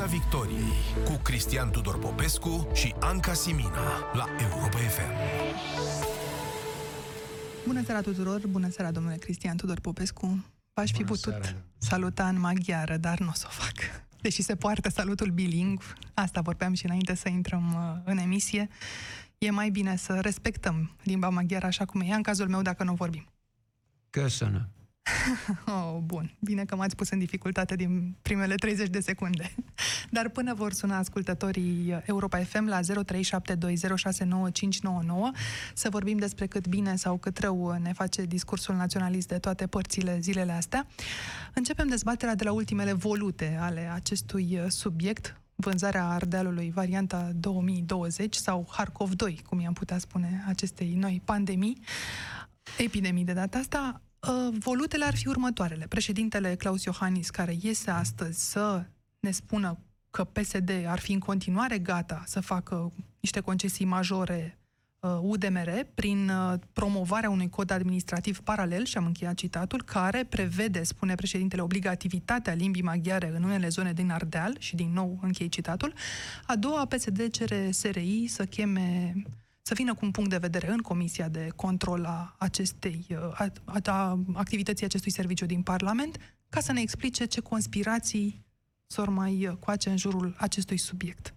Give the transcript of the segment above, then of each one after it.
Piața Victoriei cu Cristian Tudor Popescu și Anca Simina la Europa FM. Bună seara tuturor, bună seara domnule Cristian Tudor Popescu. V-aș fi putut seara. saluta în maghiară, dar nu o să o fac. Deși se poartă salutul bilingv, asta vorbeam și înainte să intrăm uh, în emisie, e mai bine să respectăm limba maghiară așa cum e, în cazul meu dacă nu vorbim. Căsănă. oh, bun. Bine că m-ați pus în dificultate din primele 30 de secunde. Dar până vor suna ascultătorii Europa FM la 0372069599 să vorbim despre cât bine sau cât rău ne face discursul naționalist de toate părțile zilele astea, începem dezbaterea de la ultimele volute ale acestui subiect, vânzarea Ardealului varianta 2020 sau Harkov 2, cum i-am putea spune acestei noi pandemii, epidemii de data asta, Uh, volutele ar fi următoarele. Președintele Claus Iohannis, care iese astăzi să ne spună că PSD ar fi în continuare gata să facă niște concesii majore UDMR uh, prin uh, promovarea unui cod administrativ paralel, și am încheiat citatul, care prevede, spune președintele, obligativitatea limbii maghiare în unele zone din Ardeal, și din nou închei citatul. A doua, PSD cere SRI să cheme să vină cu un punct de vedere în Comisia de Control a acestei a, a activității acestui serviciu din Parlament, ca să ne explice ce conspirații s-or mai coace în jurul acestui subiect.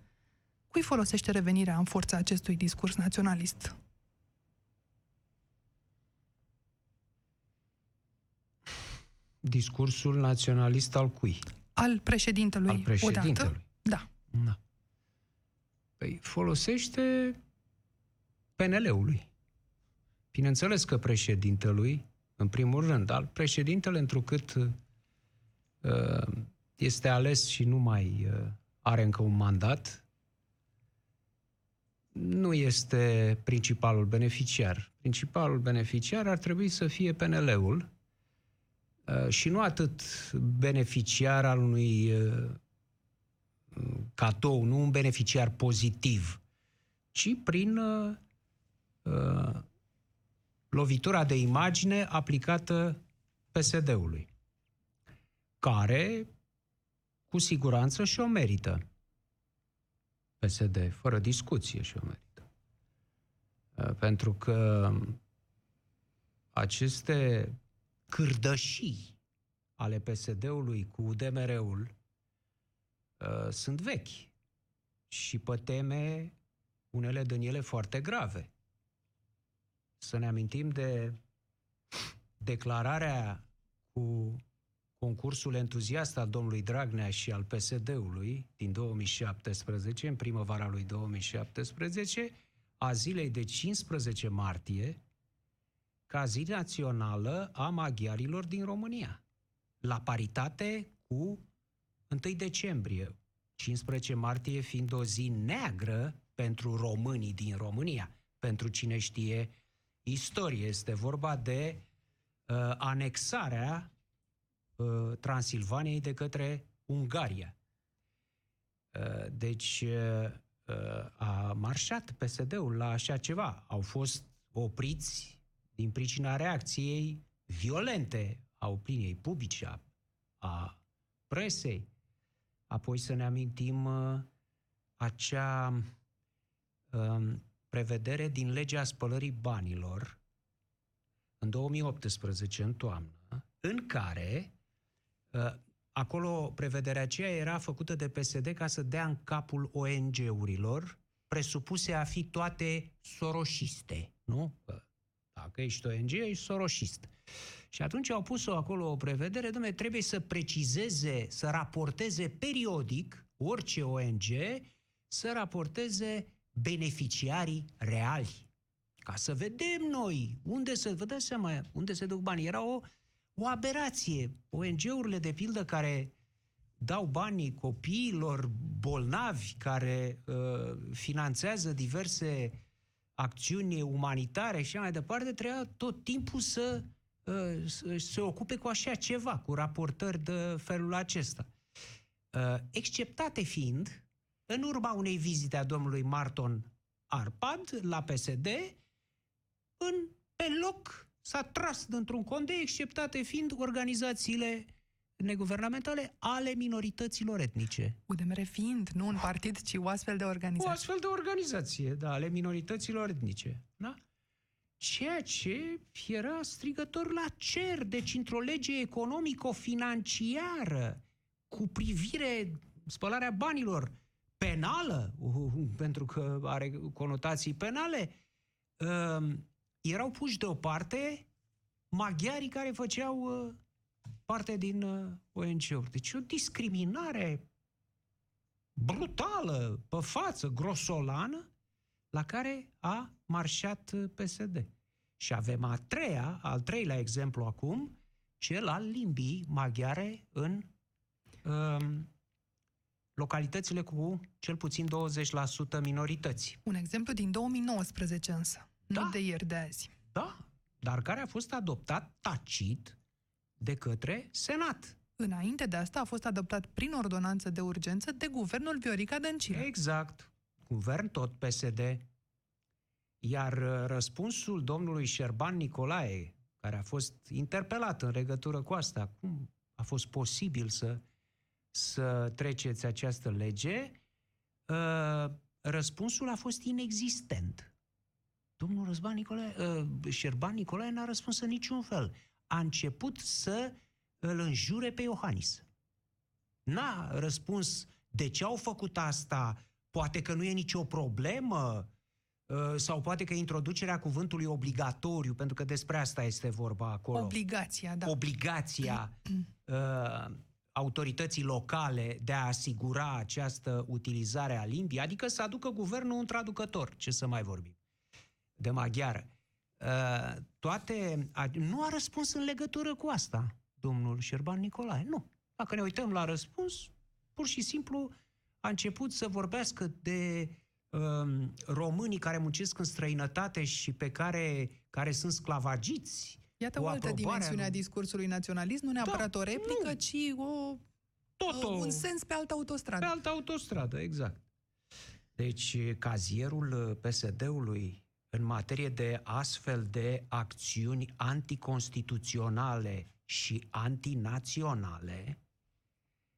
Cui folosește revenirea în forța acestui discurs naționalist? Discursul naționalist al cui? Al președintelui. Al președintelui. Odată. Da. da. Păi folosește PNL-ului. Bineînțeles că președintelui, în primul rând, al președintele, întrucât uh, este ales și nu mai uh, are încă un mandat, nu este principalul beneficiar. Principalul beneficiar ar trebui să fie PNL-ul uh, și nu atât beneficiar al unui uh, cadou, nu un beneficiar pozitiv, ci prin uh, uh, lovitura de imagine aplicată PSD-ului, care cu siguranță și o merită. PSD, fără discuție și o merită. Uh, pentru că aceste cârdășii ale PSD-ului cu UDMR-ul uh, sunt vechi și păteme unele din ele foarte grave să ne amintim de declararea cu concursul entuziast al domnului Dragnea și al PSD-ului din 2017, în primăvara lui 2017, a zilei de 15 martie, ca zi națională a maghiarilor din România, la paritate cu 1 decembrie, 15 martie fiind o zi neagră pentru românii din România. Pentru cine știe istorie. Este vorba de uh, anexarea uh, Transilvaniei de către Ungaria. Uh, deci uh, uh a marșat PSD-ul la așa ceva. Au fost opriți din pricina reacției violente a opiniei publice, a, a presei. Apoi să ne amintim uh, acea uh, prevedere din legea spălării banilor în 2018, în toamnă, în care uh, acolo prevederea aceea era făcută de PSD ca să dea în capul ONG-urilor presupuse a fi toate soroșiste, nu? Dacă ești ONG, ești soroșist. Și atunci au pus-o acolo o prevedere, domne, trebuie să precizeze, să raporteze periodic, orice ONG, să raporteze beneficiarii reali. Ca să vedem noi unde se, vă dați seama, unde se duc banii. Era o, o aberație. ONG-urile, de pildă, care dau banii copiilor bolnavi, care uh, finanțează diverse acțiuni umanitare și mai departe, trebuia tot timpul să uh, se ocupe cu așa ceva, cu raportări de felul acesta. Uh, exceptate fiind în urma unei vizite a domnului Marton Arpad la PSD, în, pe loc s-a tras dintr-un cont de exceptate fiind organizațiile neguvernamentale ale minorităților etnice. UDMR fiind, nu un partid, ci o astfel de O organizație. astfel de organizație, da, ale minorităților etnice. Da? Ceea ce era strigător la cer, deci într-o lege economico-financiară cu privire spălarea banilor penală, uh, pentru că are conotații penale, uh, erau puși deoparte maghiarii care făceau uh, parte din uh, ONG-uri. Deci o discriminare brutală, pe față, grosolană, la care a marșat uh, PSD. Și avem a treia, al treilea exemplu acum, cel al limbii maghiare în um, localitățile cu cel puțin 20% minorități. Un exemplu din 2019 însă, nu Da. de ieri de azi. Da, dar care a fost adoptat tacit de către Senat. Înainte de asta a fost adoptat prin ordonanță de urgență de guvernul Viorica Dăncilă. Exact. Guvern tot PSD. Iar uh, răspunsul domnului Șerban Nicolae, care a fost interpelat în legătură cu asta, cum a fost posibil să, să treceți această lege, uh, răspunsul a fost inexistent. Domnul Răzban Nicolae, uh, Șerban Nicolae n-a răspuns în niciun fel. A început să îl înjure pe Iohannis. N-a răspuns de ce au făcut asta, poate că nu e nicio problemă, uh, sau poate că introducerea cuvântului obligatoriu, pentru că despre asta este vorba acolo. Obligația, da. Obligația uh, autorității locale de a asigura această utilizare a limbii, adică să aducă guvernul un traducător, ce să mai vorbim, de maghiară. Uh, toate, a, nu a răspuns în legătură cu asta, domnul Șerban Nicolae, nu. Dacă ne uităm la răspuns, pur și simplu a început să vorbească de um, românii care muncesc în străinătate și pe care, care sunt sclavagiți. Iată cu o altă aprobarea dimensiune a lui- discursului naționalist, nu neapărat Da, o replică, nu. ci o, Tot o, un sens pe altă autostradă. Pe altă autostradă, exact. Deci, cazierul uh, PSD-ului în materie de astfel de acțiuni anticonstituționale și antinaționale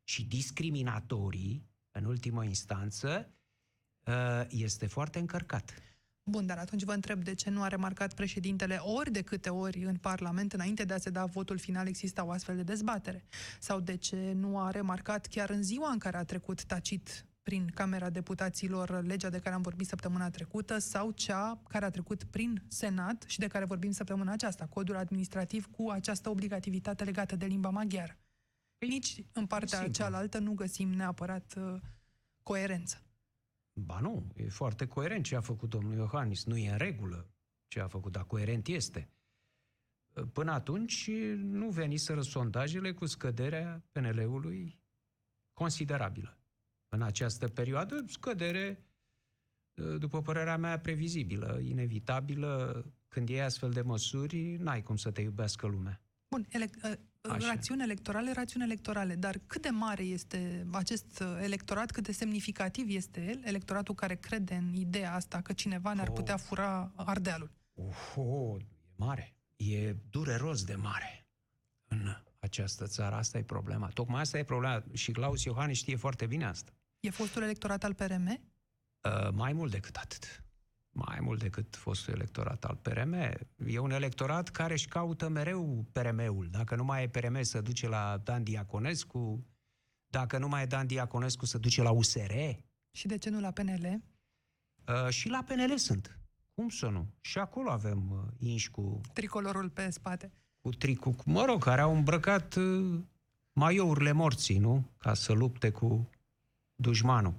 și discriminatorii, în ultimă instanță, uh, este foarte încărcat. Bun, dar atunci vă întreb de ce nu a remarcat președintele ori de câte ori în Parlament, înainte de a se da votul final, exista o astfel de dezbatere? Sau de ce nu a remarcat chiar în ziua în care a trecut tacit prin Camera Deputaților legea de care am vorbit săptămâna trecută sau cea care a trecut prin Senat și de care vorbim săptămâna aceasta, codul administrativ cu această obligativitate legată de limba maghiară? Nici în partea Sigur. cealaltă nu găsim neapărat uh, coerență. Ba nu, e foarte coerent ce a făcut domnul Iohannis. Nu e în regulă ce a făcut, dar coerent este. Până atunci nu veniseră sondajele cu scăderea PNL-ului considerabilă. În această perioadă, scădere, după părerea mea, previzibilă, inevitabilă. Când iei astfel de măsuri, n-ai cum să te iubească lumea. Bun, ele- uh, Așa. rațiuni electorale, rațiuni electorale, dar cât de mare este acest uh, electorat, cât de semnificativ este el, electoratul care crede în ideea asta că cineva ne-ar Oh. putea fura ardealul? Uf, oh, e mare. E dureros de mare în această țară. Asta e problema. Tocmai asta e problema. Și Claus Iohannis știe foarte bine asta. E fostul electorat al PRM? Uh, mai mult decât atât. Mai mult decât fostul electorat al PRM. E un electorat care își caută mereu PRM-ul. Dacă nu mai e PRM, să duce la Dan Diaconescu. Dacă nu mai e Dan Diaconescu, să duce la USR. Și de ce nu la PNL? Uh, și la PNL sunt. Cum să nu? Și acolo avem uh, inși cu Tricolorul pe spate. cu tricu, cu- mă rog, care au îmbrăcat uh, maiourile morții, nu? Ca să lupte cu dușmanul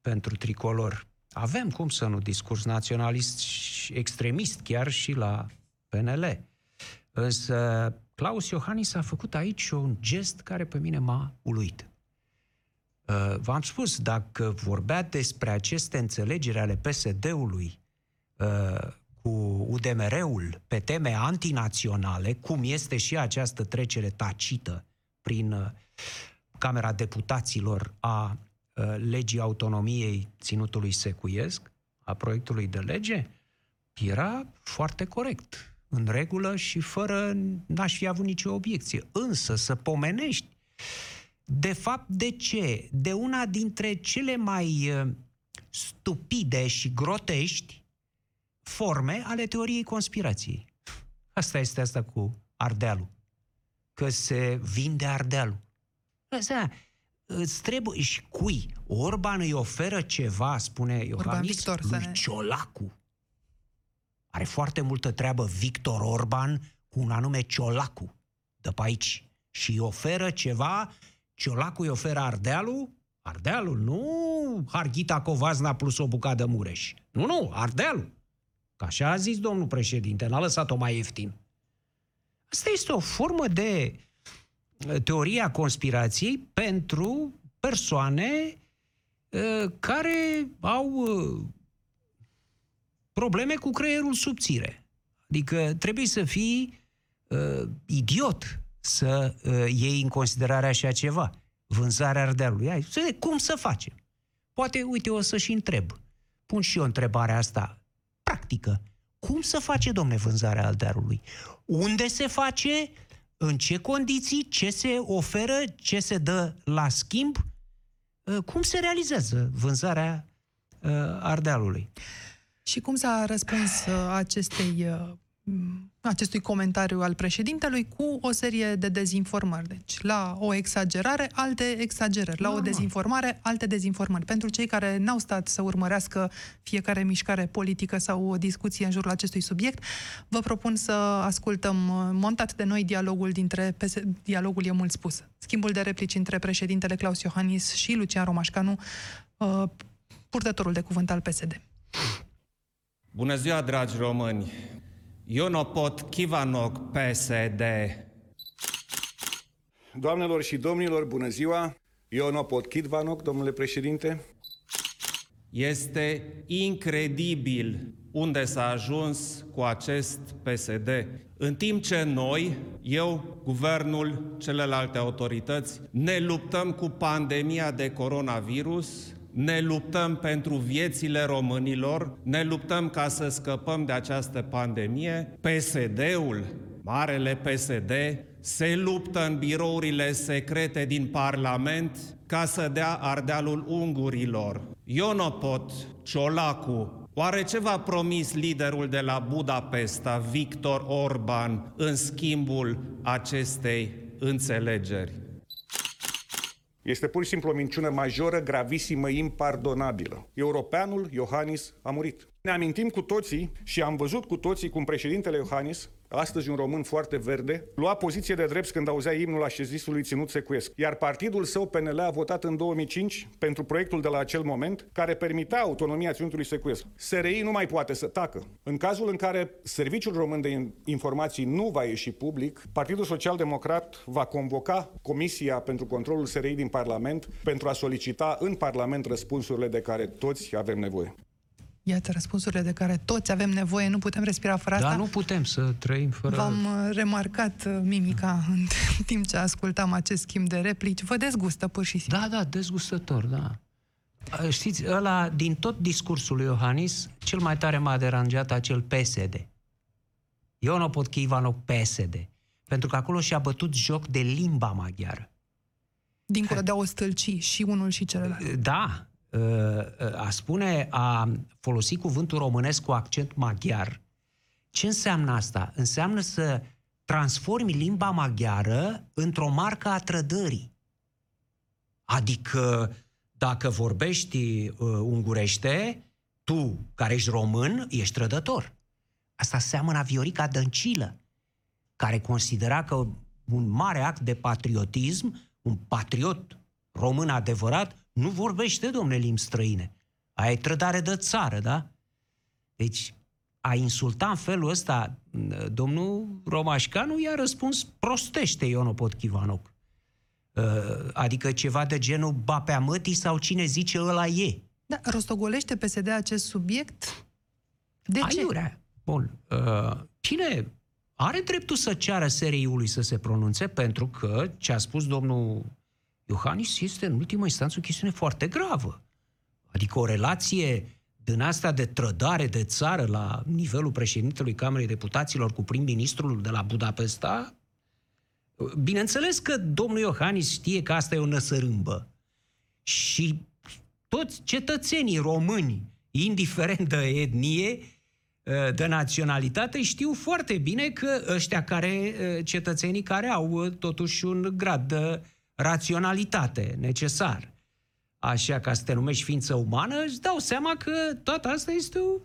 pentru tricolor. Avem, cum să nu, discurs naționalist și extremist chiar și la PNL. Însă Claus Iohannis a făcut aici un gest care pe mine m-a uluit. Uh, V-am spus, dacă vorbea despre aceste înțelegeri ale PSD-ului uh, cu UDMR-ul pe teme antinaționale, cum este și această trecere tacită prin uh, Camera Deputaților a uh, legii autonomiei ținutului secuiesc, a proiectului de lege, era foarte corect. în regulă și fără, n-aș fi avut nicio obiecție. Însă să pomenești, de fapt, de ce? De una dintre cele mai uh, stupide și grotești forme ale teoriei conspirației. Asta este asta cu Ardealul. Că se vinde Ardealul. Asta, îți trebuie și cui? Orban îi oferă ceva, spune Iohannis, Victor, lui ne... Ciolacu. Are foarte multă treabă Victor Orban cu un anume Ciolacu de pe aici. Și îi oferă ceva, Ciolacu îi oferă Ardealul, Ardealul, nu Harghita Covazna plus o bucată de mureș. Nu, nu, Ardealul. Că așa a zis domnul președinte, n-a lăsat-o mai ieftin. Asta este o formă de uh, teoria conspirației pentru persoane uh, care au uh, probleme cu creierul subțire. Adică trebuie să fii uh, idiot să uh, iei în considerare așa ceva. Vânzarea ardealului. Hai, să cum să facem? Poate, uite, o să și întreb. Pun și eu întrebarea asta practică. Cum să face, domne, vânzarea ardealului? Unde se face? În ce condiții? Ce se oferă? Ce se dă la schimb? Uh, cum se realizează vânzarea uh, ardealului? Și cum s-a răspuns uh, acestei, uh, acestui comentariu al președintelui cu o serie de dezinformări. Deci, la o exagerare, alte exagerări. La o dezinformare, alte dezinformări. Pentru cei care n-au stat să urmărească fiecare mișcare politică sau o discuție în jurul acestui subiect, vă propun să ascultăm uh, montat de noi dialogul dintre PS... dialogul e mult spus. Schimbul de replici între președintele Claus Iohannis și Lucian Romașcanu, purtătorul de cuvânt al PSD. Bună ziua, dragi români! Eu nu pot Kivanok PSD. Doamnelor și domnilor, bună ziua! Eu nu pot Kidvanok, domnule președinte. Este incredibil unde s-a ajuns cu acest PSD. În timp ce noi, eu, guvernul, celelalte autorități, ne luptăm cu pandemia de coronavirus, ne luptăm pentru viețile românilor, ne luptăm ca să scăpăm de această pandemie. PSD-ul, marele PSD, se luptă în birourile secrete din Parlament ca să dea ardealul ungurilor. Ionopot, Ciolacu, oare ce v-a promis liderul de la Budapesta, Victor Orban, în schimbul acestei înțelegeri? Este pur și simplu o minciună majoră, gravisimă, impardonabilă. Europeanul Iohannis a murit. Ne amintim cu toții și am văzut cu toții cum președintele Iohannis astăzi un român foarte verde, lua poziție de drept când auzea imnul așezisului ținut secuiesc. Iar partidul său, PNL, a votat în 2005 pentru proiectul de la acel moment care permitea autonomia ținutului secuiesc. SRI nu mai poate să tacă. În cazul în care Serviciul Român de Informații nu va ieși public, Partidul Social Democrat va convoca Comisia pentru Controlul SRI din Parlament pentru a solicita în Parlament răspunsurile de care toți avem nevoie. Iată răspunsurile de care toți avem nevoie, nu putem respira fără da, asta. nu putem să trăim fără... V-am uh, remarcat uh, mimica în timp ce ascultam acest schimb de replici. Vă dezgustă pur și simplu. Da, da, dezgustător, da. Știți, ăla, din tot discursul lui Iohannis, cel mai tare m-a deranjat acel PSD. Eu nu pot Ivanov PSD. Pentru că acolo și-a bătut joc de limba maghiară. Dincolo de a o stâlci și unul și celălalt. Da, a spune, a folosi cuvântul românesc cu accent maghiar, ce înseamnă asta? Înseamnă să transformi limba maghiară într-o marcă a trădării. Adică, dacă vorbești uh, ungurește, tu, care ești român, ești trădător. Asta seamănă Viorica Dăncilă, care considera că un mare act de patriotism, un patriot român adevărat, nu vorbește, domne, limbi străine. Aia e trădare de țară, da? Deci, a insulta în felul ăsta domnul Romașcanu i-a răspuns prostește Ionopot Chivanoc. Uh, adică ceva de genul bapea mătii sau cine zice ăla e. Da, rostogolește PSD acest subiect? De Aiurea. ce? Bun. Uh, cine are dreptul să ceară SRI-ului să se pronunțe pentru că ce a spus domnul Iohannis este în ultimă instanță o chestiune foarte gravă. Adică o relație din asta de trădare de țară la nivelul președintelui Camerei Deputaților cu prim-ministrul de la Budapesta, bineînțeles că domnul Iohannis știe că asta e o năsărâmbă. Și toți cetățenii români, indiferent de etnie, de naționalitate, știu foarte bine că ăștia care, cetățenii care au totuși un grad de raționalitate necesar așa ca să te numești ființă umană, își dau seama că toată asta este o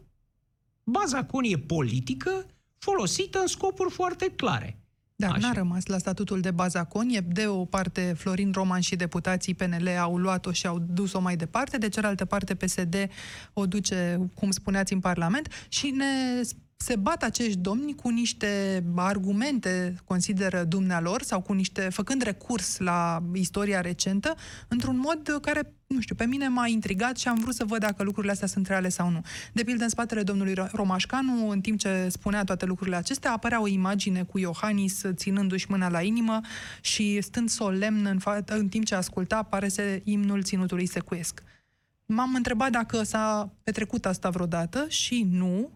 bazaconie politică folosită în scopuri foarte clare. Dar n-a rămas la statutul de bazaconie. De o parte, Florin Roman și deputații PNL au luat-o și au dus-o mai departe, de cealaltă parte PSD o duce, cum spuneați, în Parlament și ne se bat acești domni cu niște argumente, consideră dumnealor, sau cu niște, făcând recurs la istoria recentă, într-un mod care, nu știu, pe mine m-a intrigat și am vrut să văd dacă lucrurile astea sunt reale sau nu. De pildă, în spatele domnului Romașcanu, în timp ce spunea toate lucrurile acestea, apărea o imagine cu Iohannis ținându-și mâna la inimă și stând solemn în, fa- în timp ce asculta, pare să imnul ținutului secuiesc. M-am întrebat dacă s-a petrecut asta vreodată și nu.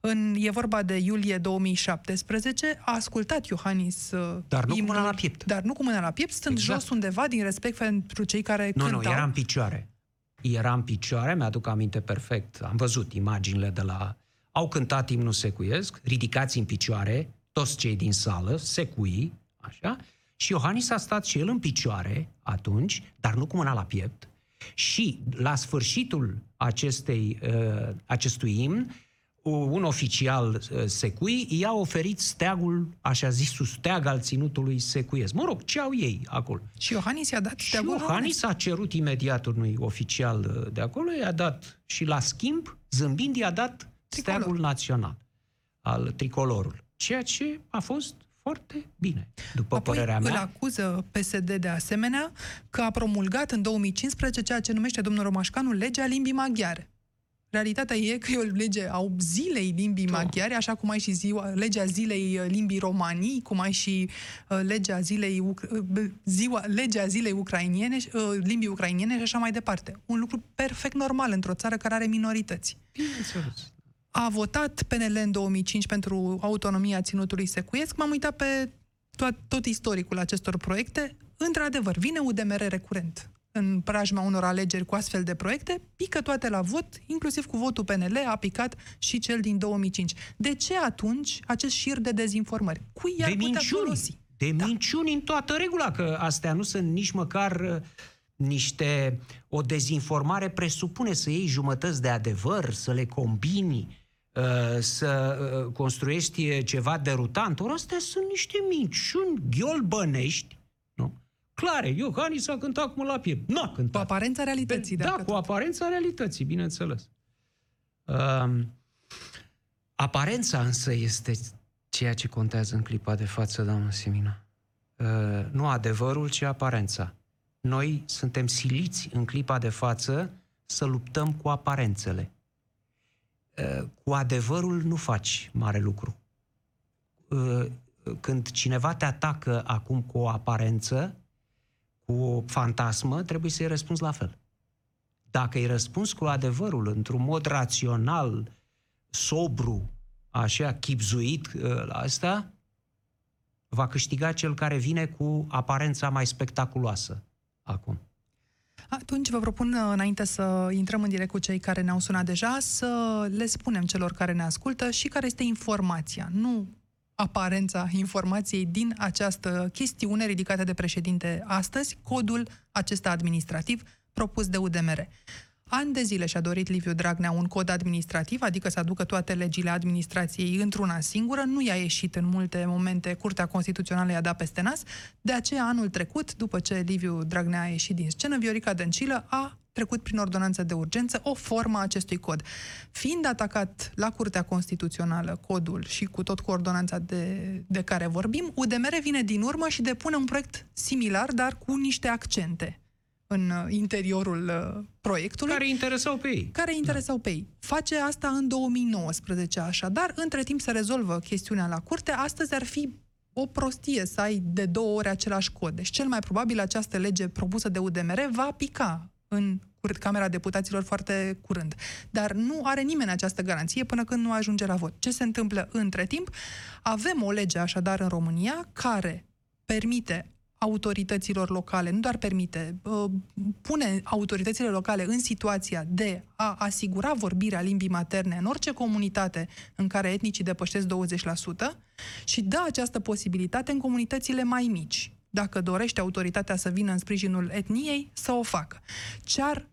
În, e vorba de iulie 2017. A ascultat Iohannis uh, Dar nu imnul, cu mâna la piept. Dar nu cu mâna la piept, stând exact. jos undeva din respect pentru cei care Nu, cântau. nu, era în picioare. Era în picioare, mi-aduc aminte perfect. Am văzut imaginile de la... Au cântat imnul secuiesc, ridicați în picioare, toți cei din sală, secui, așa, și Iohannis a stat și el în picioare atunci, dar nu cu mâna la piept, și la sfârșitul acestei, uh, acestui imn, un oficial uh, secui i-a oferit steagul, așa zisul steag al ținutului secuiesc. Mă rog, ce au ei acolo? Și Iohannis i-a dat steagul Și Iohannis a cerut imediat unui oficial uh, de acolo, i-a dat și la schimb, zâmbind, i-a dat Tricolor. steagul național al tricolorul. Ceea ce a fost foarte bine, după Apoi părerea mea. îl acuză PSD de asemenea că a promulgat în 2015 ceea ce numește domnul Romașcanu legea limbii maghiare. Realitatea e că e o lege a zilei limbii da. maghiare, așa cum ai și ziua, legea zilei uh, limbii romanii, cum ai și uh, legea zilei, uh, ziua, legea zilei ucrainiene, uh, limbii ucrainiene și așa mai departe. Un lucru perfect normal într-o țară care are minorități. Bineînțeles a votat PNL în 2005 pentru autonomia ținutului secuiesc. M-am uitat pe tot, tot istoricul acestor proiecte. Într-adevăr, vine UDMR recurent în prajma unor alegeri cu astfel de proiecte, pică toate la vot, inclusiv cu votul PNL, a picat și cel din 2005. De ce atunci acest șir de dezinformări? Cui i-ar de putea minciuni. folosi? De da. minciuni în toată regula, că astea nu sunt nici măcar uh, niște... O dezinformare presupune să iei jumătăți de adevăr, să le combini, Uh, să uh, construiești ceva derutant. Ori astea sunt niște minciuni ghiolbănești, nu? Clare, Iohannis a cântat cum la piept. Nu a cântat. Cu aparența realității. Be- da, cu tot. aparența realității, bineînțeles. Uh, aparența însă este ceea ce contează în clipa de față, doamnă Simina. Uh, nu adevărul, ci aparența. Noi suntem siliți în clipa de față să luptăm cu aparențele Uh, cu adevărul nu faci mare lucru. Uh, când cineva te atacă acum cu o aparență, cu o fantasmă, trebuie să-i răspunzi la fel. Dacă îi răspunzi cu adevărul, într-un mod rațional, sobru, așa, chipzuit uh, la asta, va câștiga cel care vine cu aparența mai spectaculoasă acum. Atunci vă propun, uh, înainte să intrăm în direct cu cei care ne-au sunat deja, să le spunem celor care ne ascultă și care este informația, nu aparența informației din această chestiune ridicată de președinte astăzi, codul acesta administrativ propus de UDMR. Ani de zile și-a dorit Liviu Dragnea un cod administrativ, adică să aducă toate legile administrației într-una singură. Nu i-a ieșit în multe momente, Curtea Constituțională i-a dat peste nas. De aceea, anul trecut, după ce Liviu Dragnea a ieșit din scenă, Viorica Dăncilă a trecut prin ordonanță de urgență o formă a acestui cod. Fiind atacat la Curtea Constituțională codul și cu tot cu ordonanța de, de care vorbim, UDMR vine din urmă și depune un proiect similar, dar cu niște accente în uh, interiorul uh, proiectului. Care interesau pe ei. Care interesau da. pe ei. Face asta în 2019, așadar, între timp se rezolvă chestiunea la curte, astăzi ar fi o prostie să ai de două ori același cod. Deci cel mai probabil această lege propusă de UDMR va pica în Camera Deputaților foarte curând. Dar nu are nimeni această garanție până când nu ajunge la vot. Ce se întâmplă între timp? Avem o lege așadar în România care permite autorităților locale, nu doar permite, pune autoritățile locale în situația de a asigura vorbirea limbii materne în orice comunitate în care etnicii depășesc 20% și dă această posibilitate în comunitățile mai mici. Dacă dorește autoritatea să vină în sprijinul etniei, să o facă. Ce ar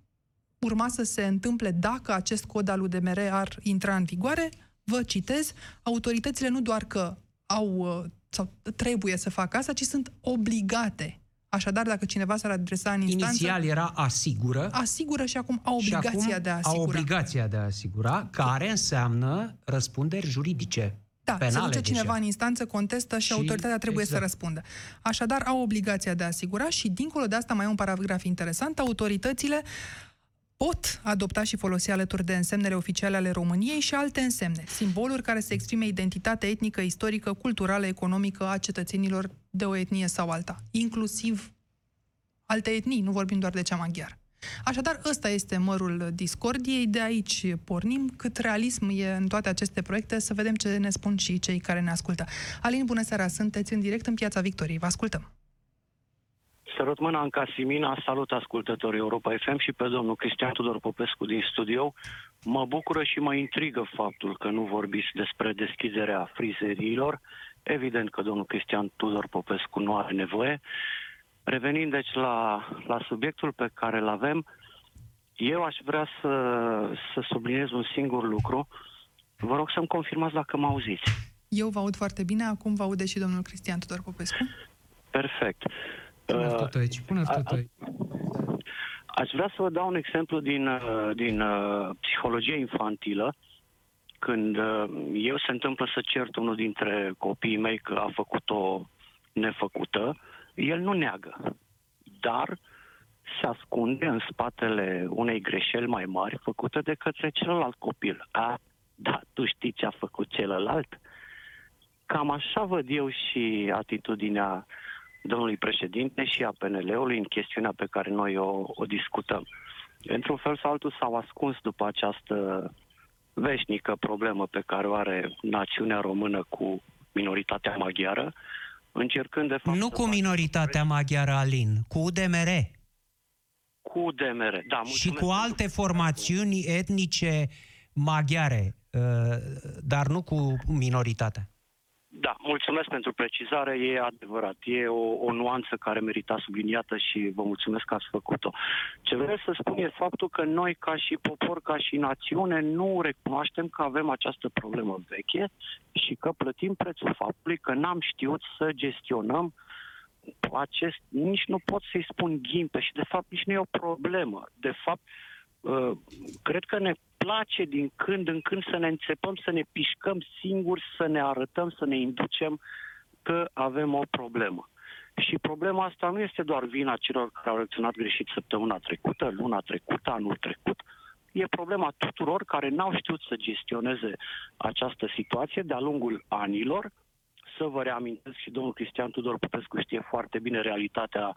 urma să se întâmple dacă acest cod al UDMR ar intra în vigoare? Vă citez, autoritățile nu doar că au sau trebuie să facă asta, ci sunt obligate. Așadar, dacă cineva s-ar adresa în instanță... Inițial era asigură. Asigură și acum au obligația și acum de a asigura. au obligația de a asigura, care înseamnă răspunderi juridice. Da, penale se duce deja. cineva în instanță, contestă și, Și- autoritatea trebuie exact. să răspundă. Așadar, au obligația de a asigura și, dincolo de asta, mai e un paragraf interesant, autoritățile pot adopta și folosi alături de însemnele oficiale ale României și alte însemne, simboluri care să exprime identitatea etnică, istorică, culturală, economică a cetățenilor de o etnie sau alta, inclusiv alte etnii, nu vorbim doar de cea maghiară. Așadar, ăsta este mărul discordiei, de aici pornim, cât realism e în toate aceste proiecte, să vedem ce ne spun și cei care ne ascultă. Alin, bună seara, sunteți în direct în Piața Victoriei, vă ascultăm. Sărut mâna în Casimina, salut ascultătorii Europa FM și pe domnul Cristian Tudor Popescu din studio. Mă bucură și mă intrigă faptul că nu vorbiți despre deschiderea frizeriilor. Evident că domnul Cristian Tudor Popescu nu are nevoie. Revenind deci la, la subiectul pe care îl avem, eu aș vrea să, să subliniez un singur lucru. Vă rog să-mi confirmați dacă mă auziți. Eu vă aud foarte bine, acum vă aude și domnul Cristian Tudor Popescu. Perfect. Pune Uh, tot aici, pune a- tot a- aici. Aș vrea să vă dau un exemplu din, uh, din uh, psihologie infantilă. Când uh, eu se întâmplă să cert unul dintre copiii mei că a făcut-o nefăcută, el nu neagă, dar se ascunde în spatele unei greșeli mai mari făcute de către celălalt copil. A, da, tu știi ce a făcut celălalt? Cam așa văd eu și atitudinea domnului președinte și a PNL-ului în chestiunea pe care noi o, o discutăm. Într-un fel sau altul s-au ascuns după această veșnică problemă pe care o are națiunea română cu minoritatea maghiară, încercând de fapt Nu să cu facă minoritatea maghiară, Alin, cu UDMR cu DMR. Da, și mulțumesc cu pentru- alte formațiuni etnice maghiare, uh, dar nu cu minoritatea. Da, mulțumesc pentru precizare, e adevărat. E o, o nuanță care merita subliniată și vă mulțumesc că ați făcut-o. Ce vreau să spun e faptul că noi, ca și popor, ca și națiune, nu recunoaștem că avem această problemă veche și că plătim prețul faptului că n-am știut să gestionăm acest, nici nu pot să-i spun ghimpe și de fapt nici nu e o problemă. De fapt, uh, cred că ne place din când în când să ne înțepăm, să ne pișcăm singuri, să ne arătăm, să ne inducem că avem o problemă. Și problema asta nu este doar vina celor care au reacționat greșit săptămâna trecută, luna trecută, anul trecut. E problema tuturor care n-au știut să gestioneze această situație de-a lungul anilor. Să vă reamintesc și domnul Cristian Tudor Popescu știe foarte bine realitatea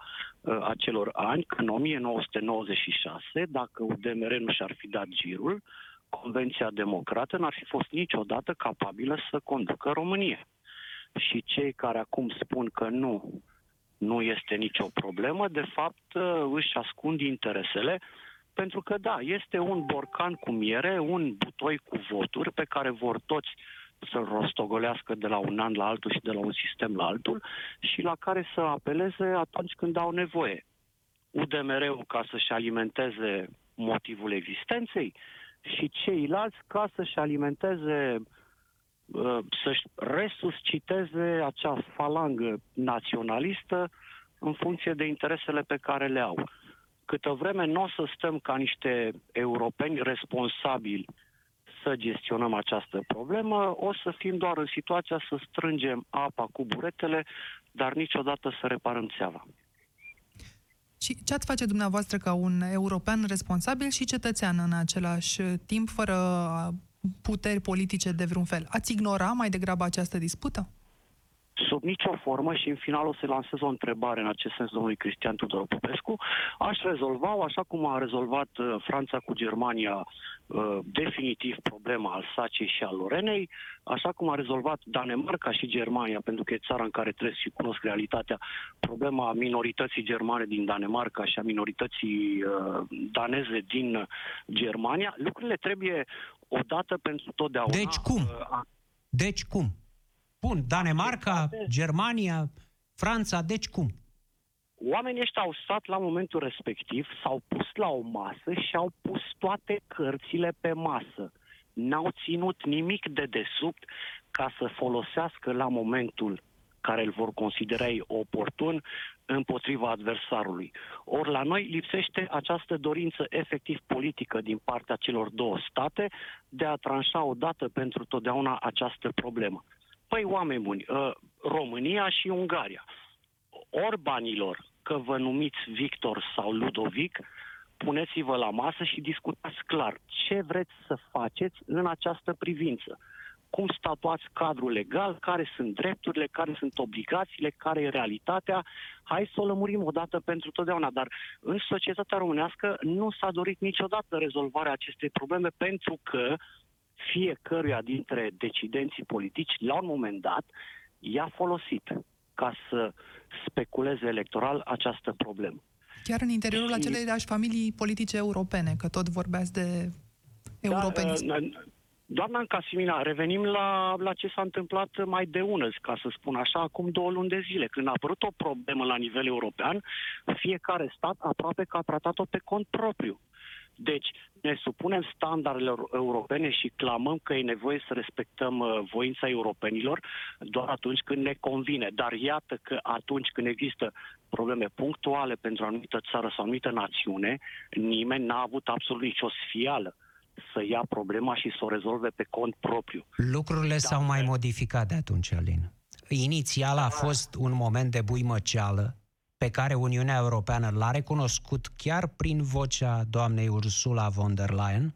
uh, acelor ani, că în 1996, dacă UDMR nu și-ar fi dat girul, Convenția Democrată n-ar fi fost niciodată capabilă să conducă România. Și cei care acum spun că nu, nu este nicio problemă, de fapt uh, își ascund interesele, pentru că da, este un borcan cu miere, un butoi cu voturi pe care vor toți să-l rostogolească de la un an la altul și de la un sistem la altul și la care să apeleze atunci când au nevoie. UDMR-ul ca să-și alimenteze motivul existenței și ceilalți ca să-și alimenteze uh, să-și resusciteze acea falangă naționalistă în funcție de interesele pe care le au. Câtă vreme nu o să stăm ca niște europeni responsabili să gestionăm această problemă, o să fim doar în situația să strângem apa cu buretele, dar niciodată să reparăm țeava. Și ce ați face dumneavoastră ca un european responsabil și cetățean în același timp, fără puteri politice de vreun fel? Ați ignora mai degrabă această dispută? Sub sub nicio formă și în final o să lansez o întrebare în acest sens domnului Cristian Tudor Popescu, aș rezolva așa cum a rezolvat uh, Franța cu Germania uh, definitiv problema Alsaciei și a Lorenei, așa cum a rezolvat Danemarca și Germania, pentru că e țara în care trăiesc și cunosc realitatea, problema minorității germane din Danemarca și a minorității uh, daneze din Germania, lucrurile trebuie odată pentru totdeauna. Deci cum? uh, Deci cum? Bun, Danemarca, Germania, Franța, deci cum? Oamenii ăștia au stat la momentul respectiv, s-au pus la o masă și au pus toate cărțile pe masă. N-au ținut nimic de desubt ca să folosească la momentul care îl vor considera ei oportun împotriva adversarului. Ori la noi lipsește această dorință efectiv politică din partea celor două state de a tranșa odată pentru totdeauna această problemă. Păi, oameni buni, uh, România și Ungaria. Orbanilor, că vă numiți Victor sau Ludovic, puneți-vă la masă și discutați clar ce vreți să faceți în această privință. Cum statuați cadrul legal, care sunt drepturile, care sunt obligațiile, care e realitatea. Hai să o lămurim odată pentru totdeauna. Dar în societatea românească nu s-a dorit niciodată rezolvarea acestei probleme pentru că fiecăruia dintre decidenții politici, la un moment dat, i-a folosit ca să speculeze electoral această problemă. Chiar în interiorul Și- aceleiași familii politice europene, că tot vorbeați de europenism. Da, uh, doamna Casimina, revenim la, la ce s-a întâmplat mai de unăzi, ca să spun așa, acum două luni de zile. Când a apărut o problemă la nivel european, fiecare stat aproape că a tratat-o pe cont propriu. Deci ne supunem standardelor europene și clamăm că e nevoie să respectăm uh, voința europenilor doar atunci când ne convine. Dar iată că atunci când există probleme punctuale pentru o anumită țară sau o anumită națiune, nimeni n-a avut absolut nicio sfială să ia problema și să o rezolve pe cont propriu. Lucrurile s-au mai modificat de atunci, Alin. Inițial a fost un moment de buimăceală pe care Uniunea Europeană l-a recunoscut chiar prin vocea doamnei Ursula von der Leyen.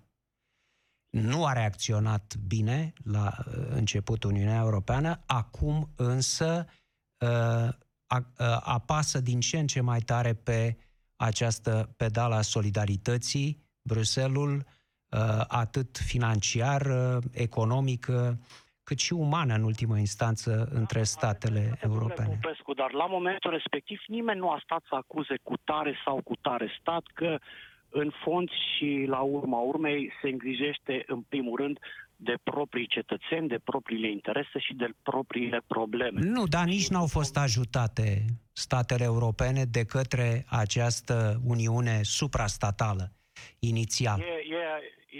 Nu a reacționat bine la uh, început Uniunea Europeană, acum însă uh, a- uh, apasă din ce în ce mai tare pe această pedală a solidarității, Bruselul, uh, atât financiar, uh, economic, uh, cât și umană în ultimă instanță între statele Domnule europene. Popescu, dar la momentul respectiv nimeni nu a stat să acuze cu tare sau cu tare stat că în fond și la urma urmei se îngrijește în primul rând de proprii cetățeni, de propriile interese și de propriile probleme. Nu, dar nici n-au fost ajutate statele europene de către această uniune suprastatală inițial. E, e,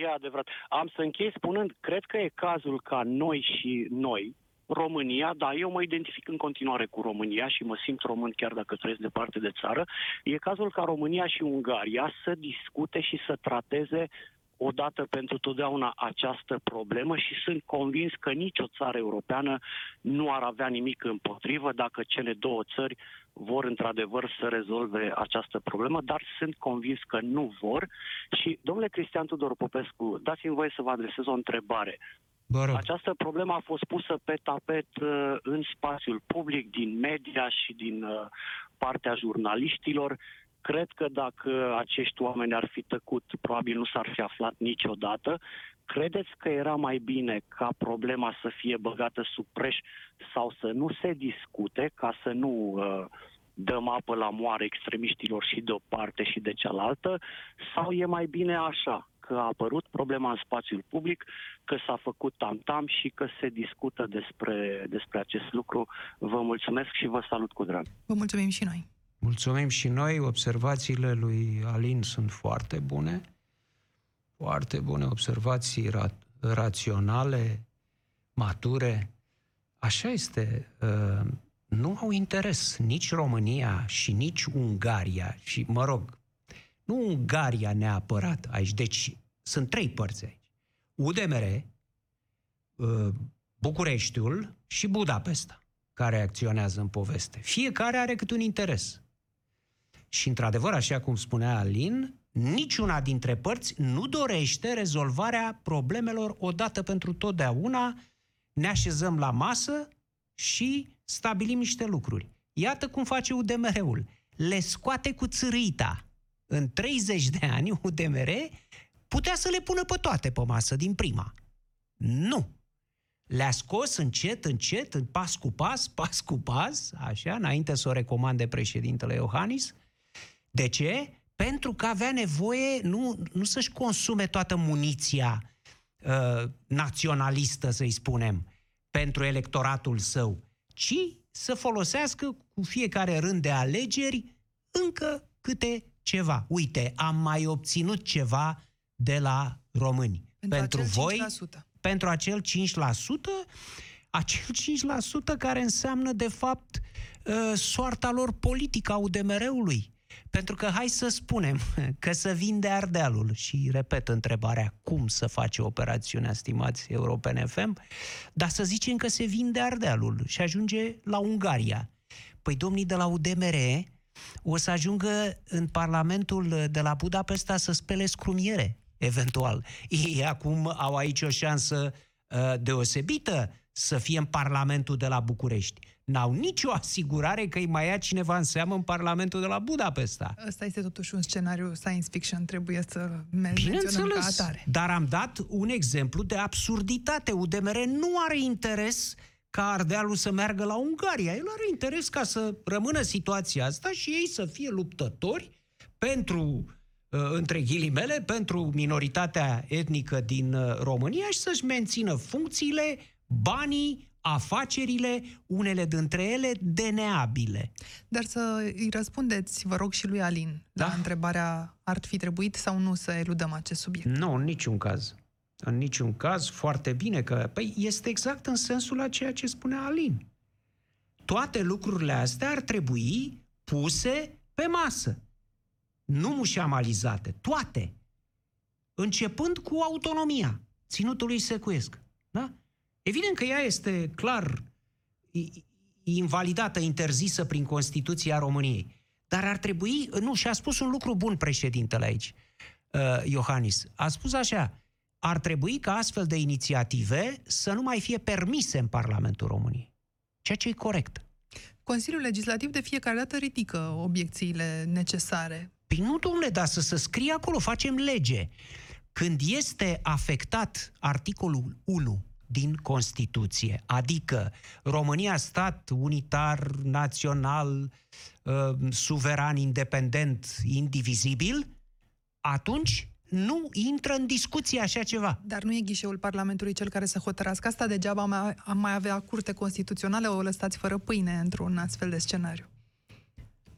e adevărat. Am să închei spunând, cred că e cazul ca noi și noi, România, da, eu mă identific în continuare cu România și mă simt român chiar dacă trăiesc departe de țară, e cazul ca România și Ungaria să discute și să trateze odată pentru totdeauna această problemă și sunt convins că nicio țară europeană nu ar avea nimic împotrivă dacă cele două țări vor într-adevăr să rezolve această problemă, dar sunt convins că nu vor. Și, domnule Cristian Tudor Popescu, dați-mi voie să vă adresez o întrebare. Vă rog. Această problemă a fost pusă pe tapet uh, în spațiul public, din media și din uh, partea jurnaliștilor. Cred că dacă acești oameni ar fi tăcut, probabil nu s-ar fi aflat niciodată. Credeți că era mai bine ca problema să fie băgată sub preș sau să nu se discute, ca să nu uh, dăm apă la moare extremiștilor și de o parte și de cealaltă, sau e mai bine așa, că a apărut problema în spațiul public, că s-a făcut tam-tam și că se discută despre, despre acest lucru. Vă mulțumesc și vă salut cu drag. Vă mulțumim și noi. Mulțumim și noi, observațiile lui Alin sunt foarte bune, foarte bune observații ra- raționale, mature. Așa este, uh, nu au interes nici România și nici Ungaria și, mă rog, nu Ungaria neapărat aici, deci sunt trei părți aici. UDMR, uh, Bucureștiul și Budapesta, care acționează în poveste. Fiecare are cât un interes. Și, într-adevăr, așa cum spunea Alin, niciuna dintre părți nu dorește rezolvarea problemelor odată pentru totdeauna. Ne așezăm la masă și stabilim niște lucruri. Iată cum face UDMR-ul. Le scoate cu țărâita. În 30 de ani, UDMR putea să le pună pe toate pe masă din prima. Nu. Le-a scos încet, încet, în pas cu pas, pas cu pas, așa, înainte să o recomande președintele Iohannis. De ce? Pentru că avea nevoie nu, nu să-și consume toată muniția uh, naționalistă, să-i spunem, pentru electoratul său, ci să folosească cu fiecare rând de alegeri încă câte ceva. Uite, am mai obținut ceva de la români. Pentru, pentru acel voi, 5%. pentru acel 5%, acel 5% care înseamnă, de fapt, uh, soarta lor politică a UDMR-ului. Pentru că hai să spunem că să vinde Ardealul și repet întrebarea cum să face operațiunea, stimați European FM, dar să zicem că se vinde Ardealul și ajunge la Ungaria. Păi domnii de la UDMR o să ajungă în Parlamentul de la Budapesta să spele scrumiere, eventual. Ei acum au aici o șansă uh, deosebită să fie în Parlamentul de la București. N-au nicio asigurare că îi mai ia cineva în seamă în Parlamentul de la Budapesta. Ăsta este totuși un scenariu science fiction, trebuie să menționăm ca Bineînțeles, atare. dar am dat un exemplu de absurditate. UDMR nu are interes ca Ardealul să meargă la Ungaria. El are interes ca să rămână situația asta și ei să fie luptători pentru, uh, între ghilimele, pentru minoritatea etnică din uh, România și să-și mențină funcțiile, banii, afacerile, unele dintre ele deneabile. Dar să îi răspundeți, vă rog, și lui Alin Da. la întrebarea ar fi trebuit sau nu să eludăm acest subiect. Nu, în niciun caz. În niciun caz, foarte bine că... Păi este exact în sensul a ceea ce spunea Alin. Toate lucrurile astea ar trebui puse pe masă. Nu mușamalizate, toate. Începând cu autonomia ținutului secuiesc. Da? Evident că ea este clar i- invalidată, interzisă prin Constituția României. Dar ar trebui, nu, și a spus un lucru bun președintele aici, uh, Iohannis. A spus așa, ar trebui ca astfel de inițiative să nu mai fie permise în Parlamentul României. Ceea ce e corect. Consiliul Legislativ de fiecare dată ridică obiecțiile necesare. Păi nu, domnule, dar să se scrie acolo, facem lege. Când este afectat articolul 1 din Constituție, adică România stat unitar, național, uh, suveran, independent, indivizibil, atunci nu intră în discuție așa ceva. Dar nu e ghișeul Parlamentului cel care să hotărască asta, degeaba am mai, am mai avea curte constituționale, o lăsați fără pâine într-un astfel de scenariu.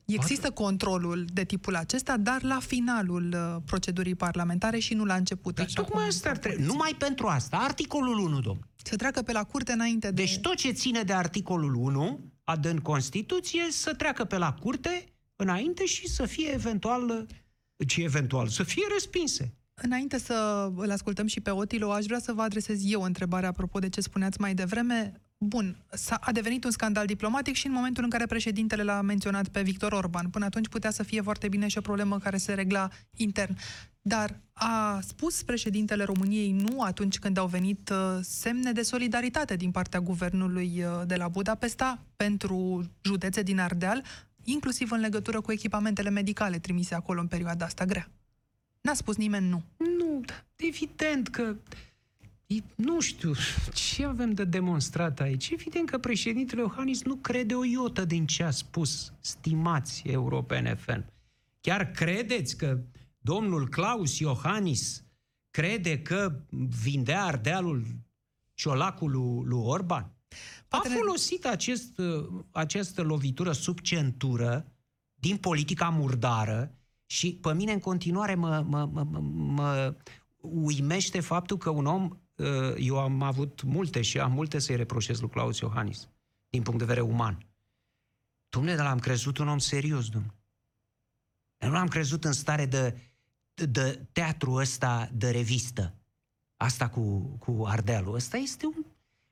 Există controlul de tipul acesta, dar la finalul uh, procedurii parlamentare și nu la început. Păi așa tocmai cum asta ar trebui. propuneți. Numai pentru asta. Articolul 1, domn. Să treacă pe la curte înainte de... Deci tot ce ține de articolul 1, adând Constituție, să treacă pe la curte înainte și să fie eventual, ce eventual, să fie respinse. Înainte să îl ascultăm și pe Otilo, aș vrea să vă adresez eu o întrebare apropo de ce spuneați mai devreme. Bun, s-a, a devenit un scandal diplomatic și în momentul în care președintele l-a menționat pe Victor Orban. Până atunci putea să fie foarte bine și o problemă care se regla intern. Dar a spus președintele României nu atunci când au venit uh, semne de solidaritate din partea guvernului uh, de la Budapesta pentru județe din Ardeal, inclusiv în legătură cu echipamentele medicale trimise acolo în perioada asta grea. N-a spus nimeni nu. Nu, evident că e- nu știu ce avem de demonstrat aici. Evident că președintele Iohannis nu crede o iotă din ce a spus, stimați europene FN. Chiar credeți că domnul Claus Iohannis crede că vindea Ardealul ciolacul lui, lui Orban? A Poate ne- folosit acest, uh, această lovitură sub centură din politica murdară și pe mine în continuare mă, mă, mă, mă, mă uimește faptul că un om, uh, eu am avut multe și am multe să-i reproșez lui Claus Iohannis, din punct de vedere uman. Dom'le, dar l-am crezut un om serios, domnule. Eu nu l-am crezut în stare de, de, de teatru ăsta de revistă. Asta cu, cu Ardealul. Ăsta este un,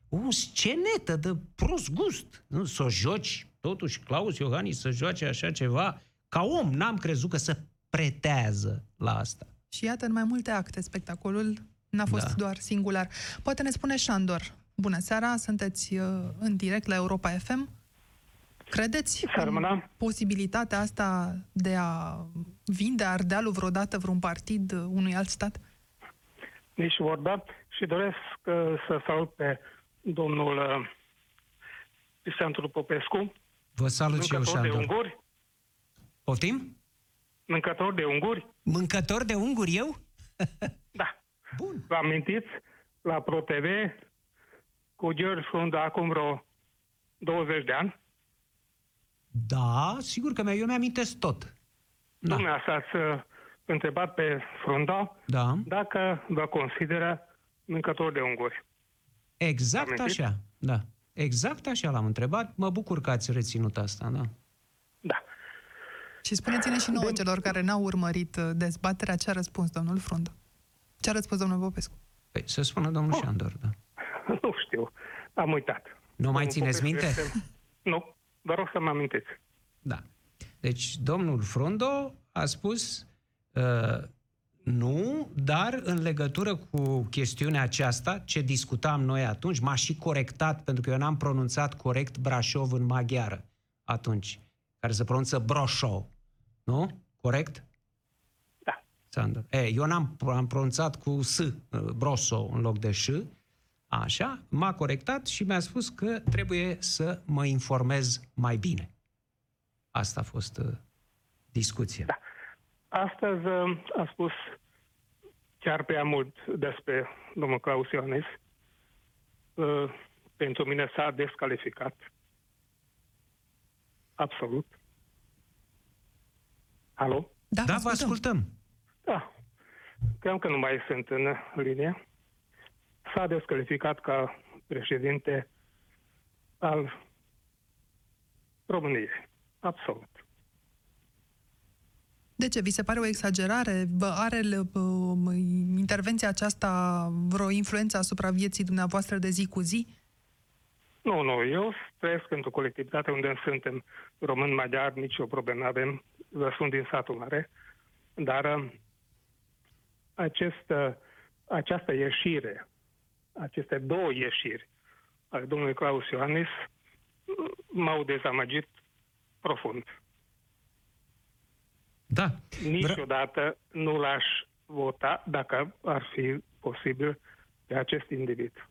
o scenetă de prost gust. Nu? Să o joci, totuși, Claus Iohannis să joace așa ceva, ca om, n-am crezut că se pretează la asta. Și iată, în mai multe acte, spectacolul n-a fost Da. doar singular. Poate ne spune Șandor. Bună seara, sunteți uh, în direct la Europa FM. Credeți S-ar în mâna? posibilitatea asta de a vinde Ardealul vreodată vreun partid unui alt stat? Nici vorba. Și doresc uh, să salut pe domnul uh, Cristian Popescu, Vă salut și eu, mâncător de Șandor. unguri, Poftim? mâncător de unguri, Mâncător de unguri eu? da. Bun. Vă amintiți la ProTV cu George Frunda acum vreo 20 de ani? Da, sigur că mi- eu mi-amintesc tot. Da. Dumneavoastră ați uh, întrebat pe Frunda Da. dacă vă consideră mâncător de unguri. Exact Amintit? așa. Da. Exact așa l-am întrebat. Mă bucur că ați reținut asta, da. Da. Și spuneți-ne și nouă celor care n-au urmărit uh, dezbaterea ce a răspuns domnul Frundă. Ce a răspuns domnul Popescu? Păi, să spună domnul Oh. Șandor, da. Nu știu. Am uitat. Nu mai Domnul țineți Popescu minte? Este... Nu. Vă rog să mă amintiți. Da. Deci, domnul Frundo a spus uh, nu, dar în legătură cu chestiunea aceasta, ce discutam noi atunci, m-a și corectat, pentru că eu n-am pronunțat corect Brașov în maghiară atunci, care se pronunță Broșov. Nu? Corect? Da. Sandor. E, eu n-am am pronunțat cu S, uh, Broso, în loc de Ș. Așa, m-a corectat și mi-a spus că trebuie să mă informez mai bine. Asta a fost uh, discuția. Da. Astăzi uh, a spus chiar prea mult despre domnul Claus Ioanis. Uh, pentru mine s-a descalificat. Absolut. Alo? Da, Da, vă ascultăm. Da. Cream că nu mai sunt în linie. S-a descalificat ca președinte al României. Absolut. De ce? Vi se pare o exagerare? Vă are uh, intervenția aceasta vreo influență asupra vieții dumneavoastră de zi cu zi? Nu, nu, eu trăiesc într-o colectivitate unde suntem români maghiari, nicio problemă avem, sunt din satul mare, dar uh, acest, uh, această ieșire, aceste două ieșiri ale domnului Claus Ioanis uh, m-au dezamăgit profund. Da. Niciodată nu l-aș vota dacă ar fi posibil pe acest individ.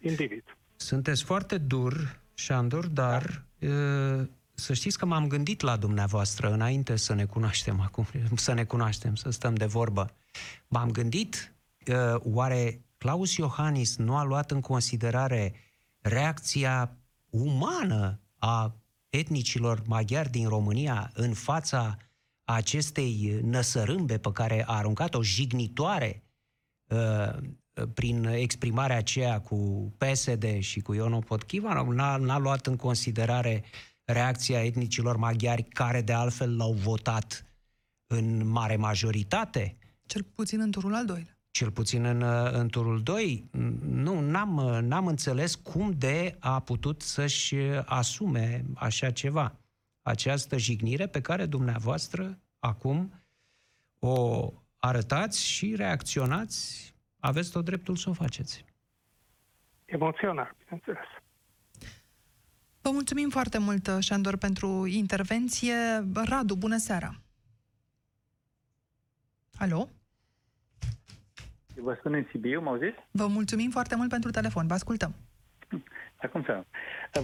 Individ. Sunteți foarte dur, Șandor, dar uh, să știți că m-am gândit la dumneavoastră înainte să ne cunoaștem acum, să ne cunoaștem, să stăm de vorbă. M-am gândit, uh, oare Claus Iohannis nu a luat în considerare reacția umană a etnicilor maghiari din România în fața acestei năsărâmbe pe care a aruncat-o jignitoare uh, prin exprimarea aceea cu PSD și cu Iono Potchiva, n-a, n-a luat în considerare reacția etnicilor maghiari care de altfel l-au votat în mare majoritate, Cel puțin în turul al doilea. cel puțin în, în turul 2. Nu, n-am, n-am înțeles cum de a putut să-și asume așa ceva. Această jignire pe care dumneavoastră acum o arătați și reacționați, aveți tot dreptul să o faceți. Emoțional, bineînțeles. Vă mulțumim foarte mult, Șandor, pentru intervenție. Radu, bună seara! Alo? Vă spun în Sibiu, mă auziți? Vă mulțumim foarte mult pentru telefon. Vă ascultăm. Acum să